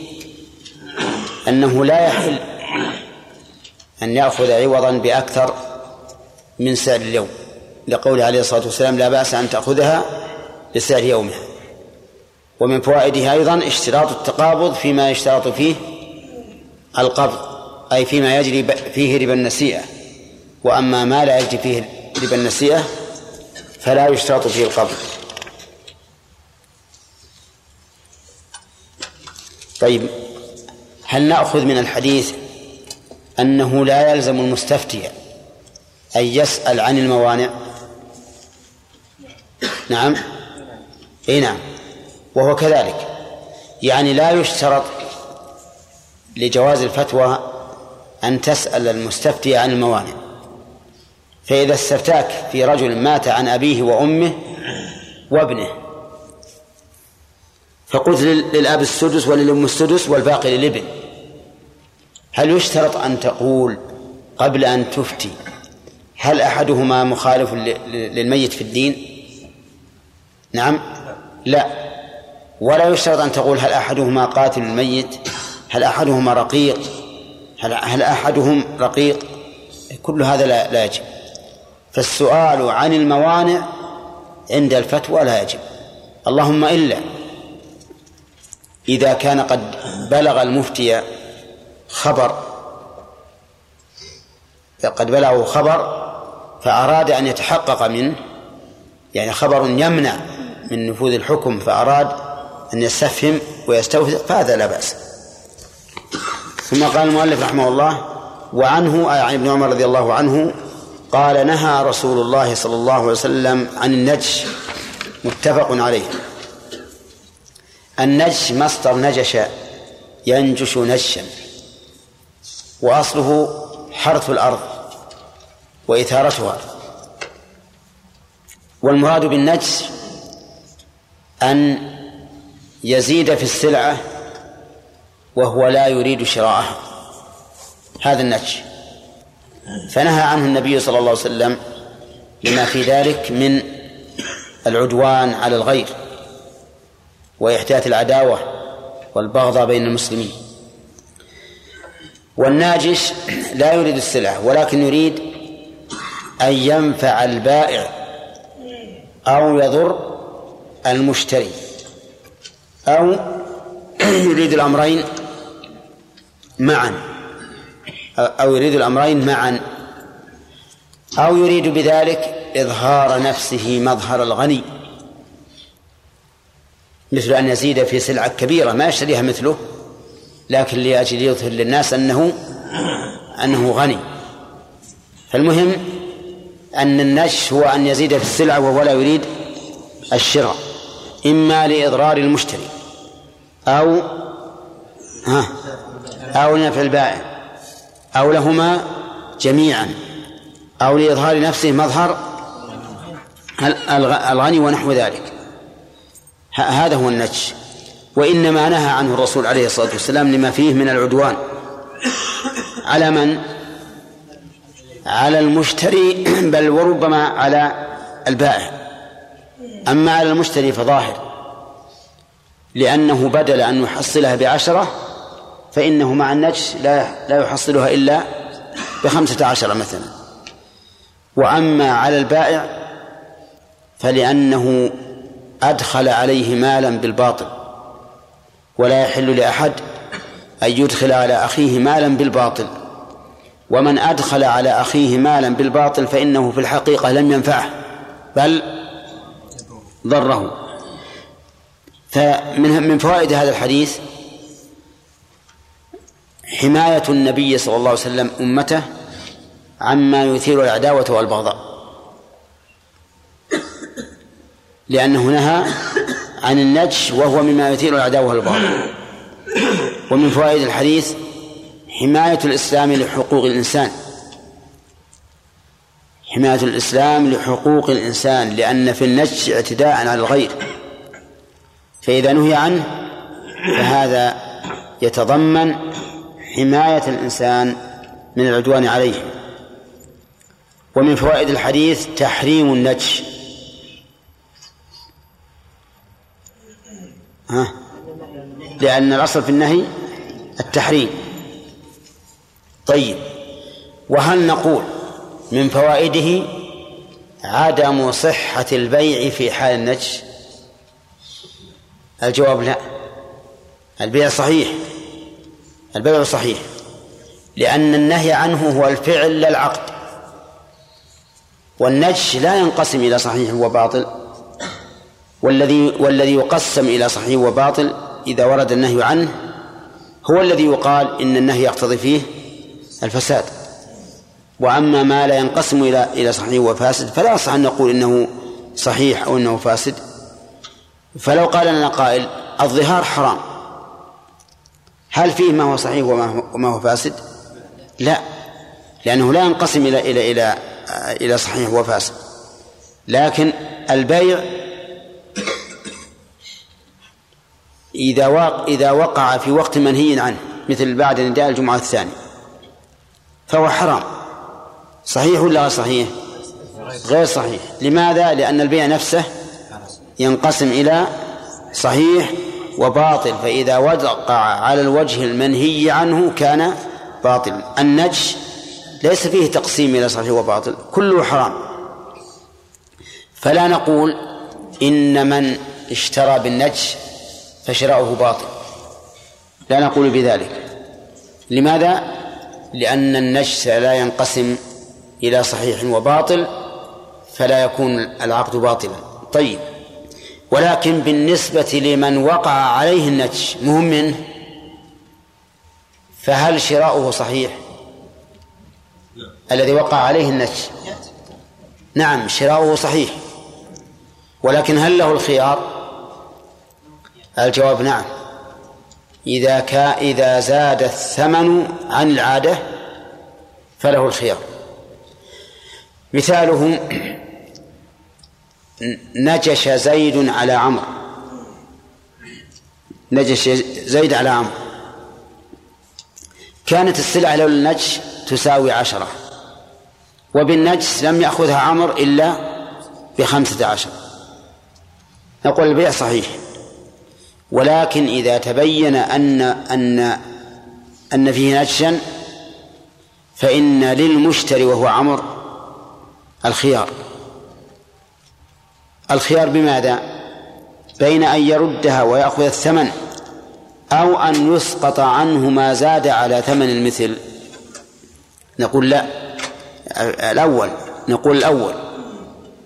أنه لا يحل أن يأخذ عوضا بأكثر من سعر اليوم. لقوله عليه الصلاة والسلام لا بأس أن تأخذها بسعر يومها. ومن فوائدها أيضا اشتراط التقابض فيما يشترط فيه القبض أي فيما يجري فيه ربا النسيئة. وأما ما لا يجري فيه ربا النسيئة فلا يشترط فيه القبض. طيب هل نأخذ من الحديث أنه لا يلزم المستفتي أن يسأل عن الموانع؟ نعم. إي نعم. وهو كذلك. يعني لا يشترط لجواز الفتوى أن تسأل المستفتي عن الموانع. فإذا استفتاك في رجل مات عن أبيه وأمه وابنه فقلت للأب السدس وللأم السدس والباقي للابن هل يشترط أن تقول قبل أن تفتي هل أحدهما مخالف للميت في الدين؟ نعم. لا. ولا يشترط أن تقول هل أحدهما قاتل الميت هل أحدهما رقيق؟ هل, هل أحدهم رقيق؟ كل هذا لا, لا يجب. فالسؤال عن الموانع عند الفتوى لا يجب. اللهم إلا إذا كان قد بلغ المفتي خبر قد بلغه خبر فأراد أن يتحقق منه يعني خبر يمنع من نفوذ الحكم فأراد أن يستفهم ويستوثق فهذا لا بأس. ثم قال المؤلف رحمه الله وعنه أي عن ابن عمر رضي الله عنه قال نهى رسول الله صلى الله عليه وسلم عن النجش متفق عليه. النجش مصدر نجش ينجش نجشا وأصله حرث الأرض وإثارتها. والمراد بالنجس أن يزيد في السلعة وهو لا يريد شراءها. هذا النجش. فنهى عنه النبي صلى الله عليه وسلم لما في ذلك من العدوان على الغير. وإحداث العداوة والبغضاء بين المسلمين. والناجش لا يريد السلعة ولكن يريد أن ينفع البائع أو يضر المشتري. أو يريد الأمرين معا أو يريد الأمرين معا أو يريد بذلك إظهار نفسه مظهر الغني. مثل أن يزيد في سلعة كبيرة ما يشتريها مثله لكن لأجل يظهر للناس أنه أنه غني. فالمهم أن النش هو أن يزيد في السلعة وهو لا يريد الشراء إما لإضرار المشتري أو ها أو لنفع البائع أو لهما جميعا أو لإظهار نفسه مظهر الغني ونحو ذلك. هذا هو النجش. وإنما نهى عنه الرسول عليه الصلاة والسلام لما فيه من العدوان. على من؟ على المشتري بل وربما على البائع. أما على المشتري فظاهر. لأنه بدل أن يحصلها بعشرة فإنه مع النجش لا لا يحصلها إلا بخمسة عشر مثلا. وأما على البائع فلأنه أدخل عليه مالا بالباطل ولا يحل لأحد أن يدخل على أخيه مالا بالباطل. ومن أدخل على أخيه مالا بالباطل فإنه في الحقيقة لم ينفعه بل ضره. فمن من فوائد هذا الحديث حماية النبي صلى الله عليه وسلم أمته عما يثير العداوة والبغضاء. لأنه نهى عن النجش وهو مما يثير العداوة والبغضاء ومن فوائد الحديث حماية الإسلام لحقوق الإنسان. حماية الإسلام لحقوق الإنسان لأن في النجش اعتداء على الغير. فإذا نهي عنه فهذا يتضمن حماية الإنسان من العدوان عليه. ومن فوائد الحديث تحريم النجش. ها؟ لأن الأصل في النهي التحريم. طيب. وهل نقول من فوائده عدم صحة البيع في حال النجش؟ الجواب لا. البيع صحيح. البيع صحيح. لأن النهي عنه هو الفعل لا العقد. والنجش لا ينقسم إلى صحيح وباطل. والذي والذي يقسم إلى صحيح وباطل إذا ورد النهي عنه هو الذي يقال إن النهي يقتضي فيه الفساد. وأما ما لا ينقسم إلى إلى صحيح وفاسد فلا يصح أن نقول إنه صحيح أو إنه فاسد. فلو قال لنا قائل الظهار حرام هل فيه ما هو صحيح وما هو فاسد؟ لا لأنه لا ينقسم إلى إلى إلى إلى صحيح وفاسد. لكن البيع إذا وقع إذا وقع في وقت منهي عنه مثل بعد نداء الجمعة الثاني فهو حرام. صحيح ولا غير صحيح؟ غير صحيح. لماذا؟ لأن البيع نفسه ينقسم إلى صحيح وباطل. فإذا وقع على الوجه المنهي عنه كان باطل. النجش ليس فيه تقسيم إلى صحيح وباطل. كله حرام. فلا نقول إن من اشترى بالنجش فشراؤه باطل. لا نقول بذلك. لماذا؟ لأن النجس لا ينقسم إلى صحيح وباطل فلا يكون العقد باطلا. طيب. ولكن بالنسبة لمن وقع عليه النجش مهم منه. فهل شراؤه صحيح؟ الذي وقع عليه النجش نعم شراؤه صحيح. ولكن هل له الخيار؟ الجواب نعم. إذا كا إذا زاد الثمن عن العادة فله الخيار. مثاله نجش زيد على عمرو. نجش زيد على عمرو. كانت السلعة لو النجش تساوي عشرة. وبالنجس لم يأخذها عمرو إلا بخمسة عشر. نقول البيع صحيح. ولكن إذا تبين أن أن أن فيه نجشا فإن للمشتري وهو عمرو الخيار. الخيار بماذا؟ بين أن يردها ويأخذ الثمن أو أن يسقط عنه ما زاد على ثمن المثل. نقول لا الأول نقول الأول.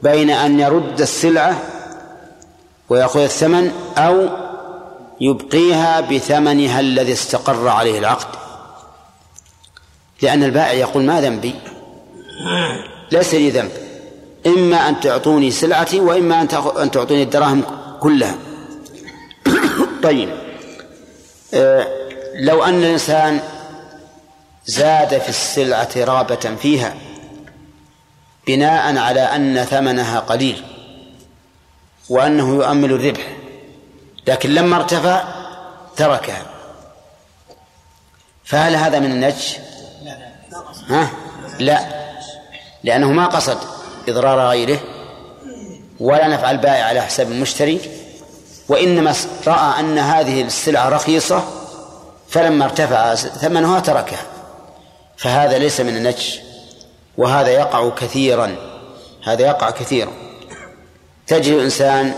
بين أن يرد السلعة ويأخذ الثمن أو يبقيها بثمنها الذي استقر عليه العقد. لأن البائع يقول ما ذنبي؟ ليس لي ذنب. إما أن تعطوني سلعتي وإما أن أن تعطوني الدراهم كلها. طيب. آه، لو أن الإنسان زاد في السلعة رابة فيها بناء على أن ثمنها قليل وأنه يؤمل الربح لكن لما ارتفع تركها فهل هذا من النجش؟ ها؟ لا. لأنه ما قصد إضرار غيره ولا نفع البائع على حساب المشتري وإنما رأى أن هذه السلعة رخيصة فلما ارتفع ثمنها تركها. فهذا ليس من النجش وهذا يقع كثيرا. هذا يقع كثيرا. تجد الإنسان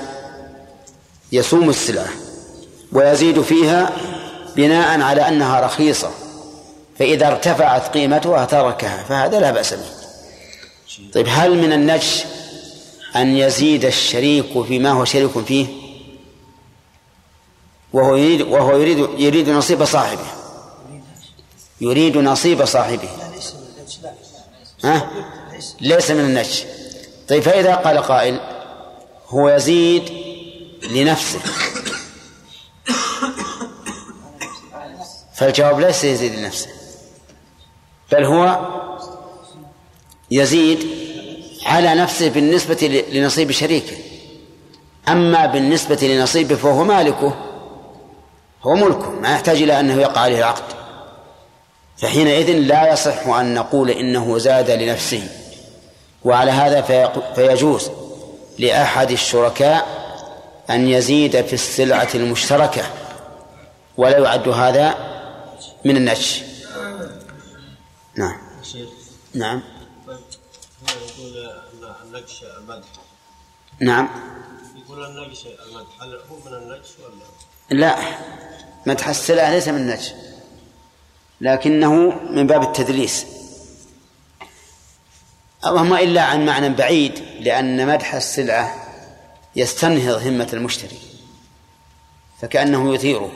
يصوم السلعة ويزيد فيها بناء على أنها رخيصة فإذا ارتفعت قيمتها تركها فهذا لا بأس به. طيب هل من النجش أن يزيد الشريك فيما هو شريك فيه؟ وهو يريد وهو يريد يريد نصيب صاحبه. يريد نصيب صاحبه. ها؟ ليس من النجش طيب فإذا قال قائل هو يزيد لنفسه. فالجواب ليس يزيد لنفسه بل هو يزيد على نفسه بالنسبة لنصيب شريكه. أما بالنسبة لنصيبه فهو مالكه هو ملكه ما يحتاج إلى أنه يقع عليه العقد. فحينئذ لا يصح أن نقول إنه زاد لنفسه وعلى هذا فيجوز لأحد الشركاء أن يزيد في السلعة المشتركة ولا يعد هذا من النجش نعم. نعم. يقول النجش المدح نعم. يقول النجش المدح هل هو من النجش ولا لا مدح السلع ليس من النجش لكنه من باب التدليس. اللهم إلا عن معنى بعيد لأن مدح السلعة يستنهض همة المشتري فكأنه يثيره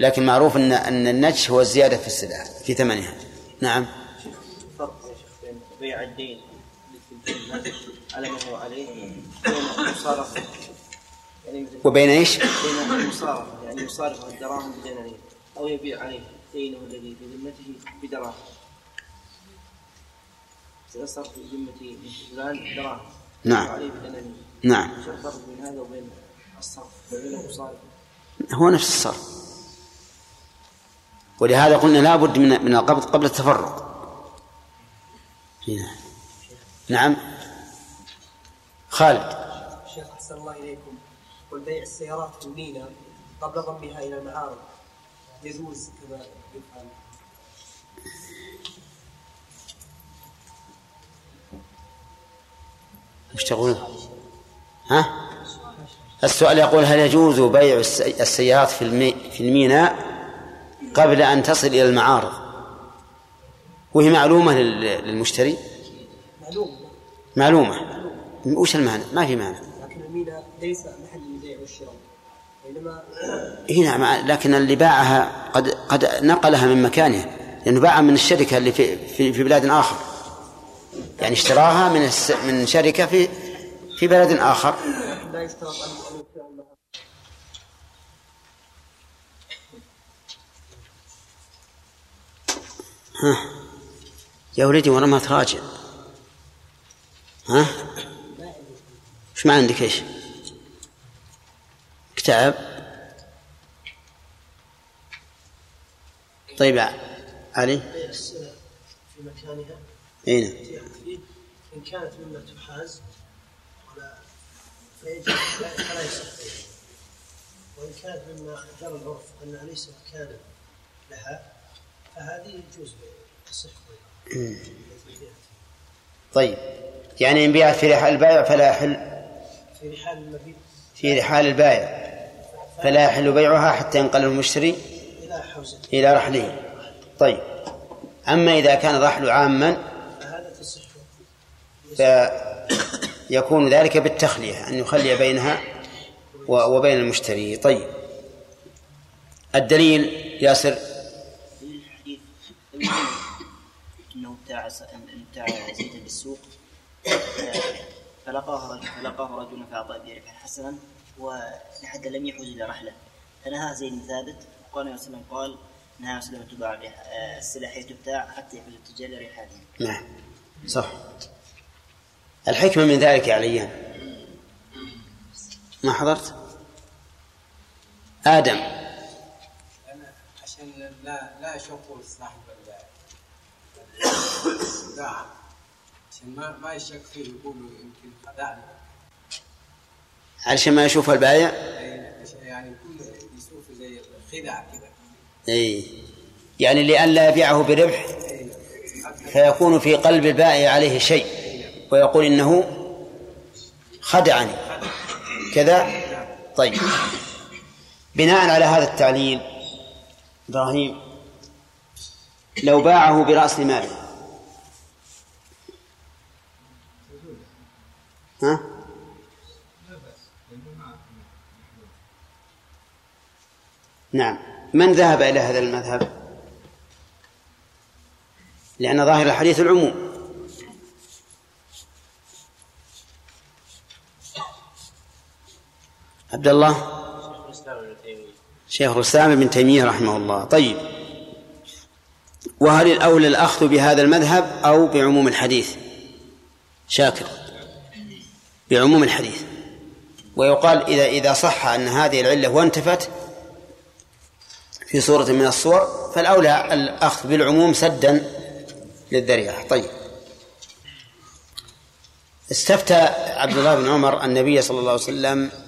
لكن معروف أن أن النجش هو الزيادة في السلعة في ثمنها نعم فرق يا شيخ بين بيع الدين على ما هو عليه بين المصارفة يعني وبين إيش؟ بين المصارفة يعني يصارف الدراهم بدنانير أو يبيع عليه دينه الذي في ذمته بدراهم سيصرف في ذمة فلان دراهم نعم. عليه بدنانير نعم. هو نفس الصرف ولهذا قلنا لا بد من من القبض قبل التفرق هنا. نعم خالد شيخ أحسن الله إليكم والبيع السيارات المينا قبل ضمها إلى المعارض يجوز كما يفعل وش تقولون؟ ها؟ السؤال يقول هل يجوز بيع الس- السيارات في المي في الميناء قبل أن تصل إلى المعارض؟ وهي معلومة لل- للمشتري؟ معلوم معلومة. وش المعنى؟ ما في معنى. لكن المينا ليس محل البيع والشراء وإنما اي نعم لكن اللي باعها قد قد نقلها من مكانها لأنه باعها من الشركة اللي في في, في بلاد آخر. يعني اشتراها من الس من شركة في في بلد المهر ها. يا ولدي ورا ما تراجع. ها. إيش ما عندك؟ إيش؟ كتاب. طيب علي. في مكانها. اي نعم فيه إن كانت مما تحاز فلا يصح. وإن كانت مما جرى العرف أنها ليس مكانا لها فهذه يجوز بيعها تصح. طيب يعني إن بيعت في رحال البائع فلا يحل؟ في رحال المبيت في رحال البائع. فلا يحل بيعها حتى ينقل المشتري إلى حوزة. إلى رحله. طيب أما إذا كان الرحل عاما فهذا تصح. فيكون ذلك بالتخلية أن يخلي بينها و- وبين المشتري. طيب. الدليل ياسر؟ انه ابتاع ابتاع زيتا بالسوق فلقاه رجل فلقاه رجل فاعطاه بربحا حسنا ولحد لم يحوز إلى رحلة. فنهى زيد بن ثابت وقال النبي صلى الله عليه وسلم قال نهى وسلم تباع آه، السلع حيث تبتاع حتى يحوز التجار رحالهم نعم. صح. الحكمة من ذلك يا عليان. ما حضرت؟ آدم. عشان لا لا صاحب الباع عشان ما ما يشك فيه يقولوا يمكن خدعني. علشان ما يشوف البايع؟ يعني يكون يشوف زي خدع كده. أي. يعني لئلا يبيعه بربح فيكون في قلب البائع عليه شيء. ويقول إنه خدعني. كذا؟ طيب. بناء على هذا التعليل إبراهيم لو باعه برأس ماله. ها؟ نعم. من ذهب إلى هذا المذهب؟ لأن ظاهر الحديث العموم. عبد الله؟ شيخ الإسلام ابن تيمية رحمه الله. طيب. وهل الأولى الأخذ بهذا المذهب أو بعموم الحديث؟ شاكر. بعموم الحديث. ويقال إذا إذا صح أن هذه العلة وانتفت في صورة من الصور فالأولى الأخذ بالعموم سدا للذريعة. طيب. استفتى عبد الله بن عمر النبي صلى الله عليه وسلم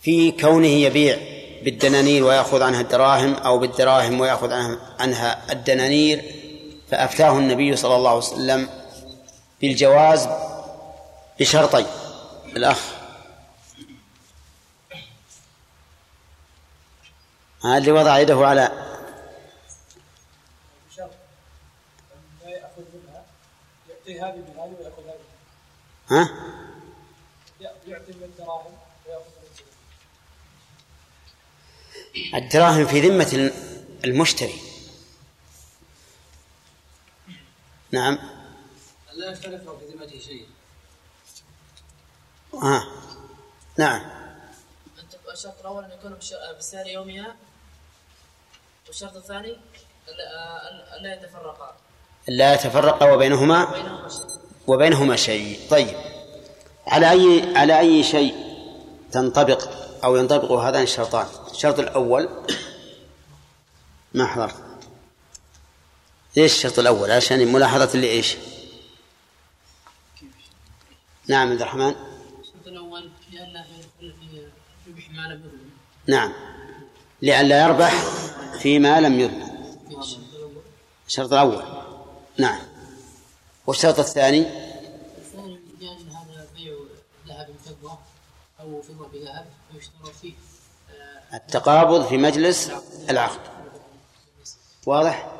في كونه يبيع بالدنانير ويأخذ عنها الدراهم أو بالدراهم ويأخذ عنها- الدنانير فأفتاه النبي صلى الله عليه وسلم بالجواز بشرطين. الأخ. ها اللي وضع يده على شرط لا يأخذ منها يعطي هذه بهذه ويأخذ هذه ها يعطي من الدراهم ويأخذ من الدراهم الدراهم في ذمة المشتري. نعم. لا يختلف في ذمته شيء. ها نعم. أنت- الشرط الأول أن يكون بش- بسعر يومها والشرط الثاني ألا ألا يتفرقا. لا يتفرق وبينهما وبينهما شيء. طيب. على أي على أي شيء تنطبق أو ينطبق هذان الشرطان. الشرط الأول ما حضرت. إيش الشرط الأول؟ عشان ملاحظة اللي إيش نعم عبد الرحمن. الشرط الأول في ما لم يظلم. نعم. لئلا يربح فيما لم يضمن الشرط الأول. نعم. والشرط الثاني؟ الثاني هذا بيع ذهب بفضة أو فضة بذهب التقابض في مجلس العقد واضح؟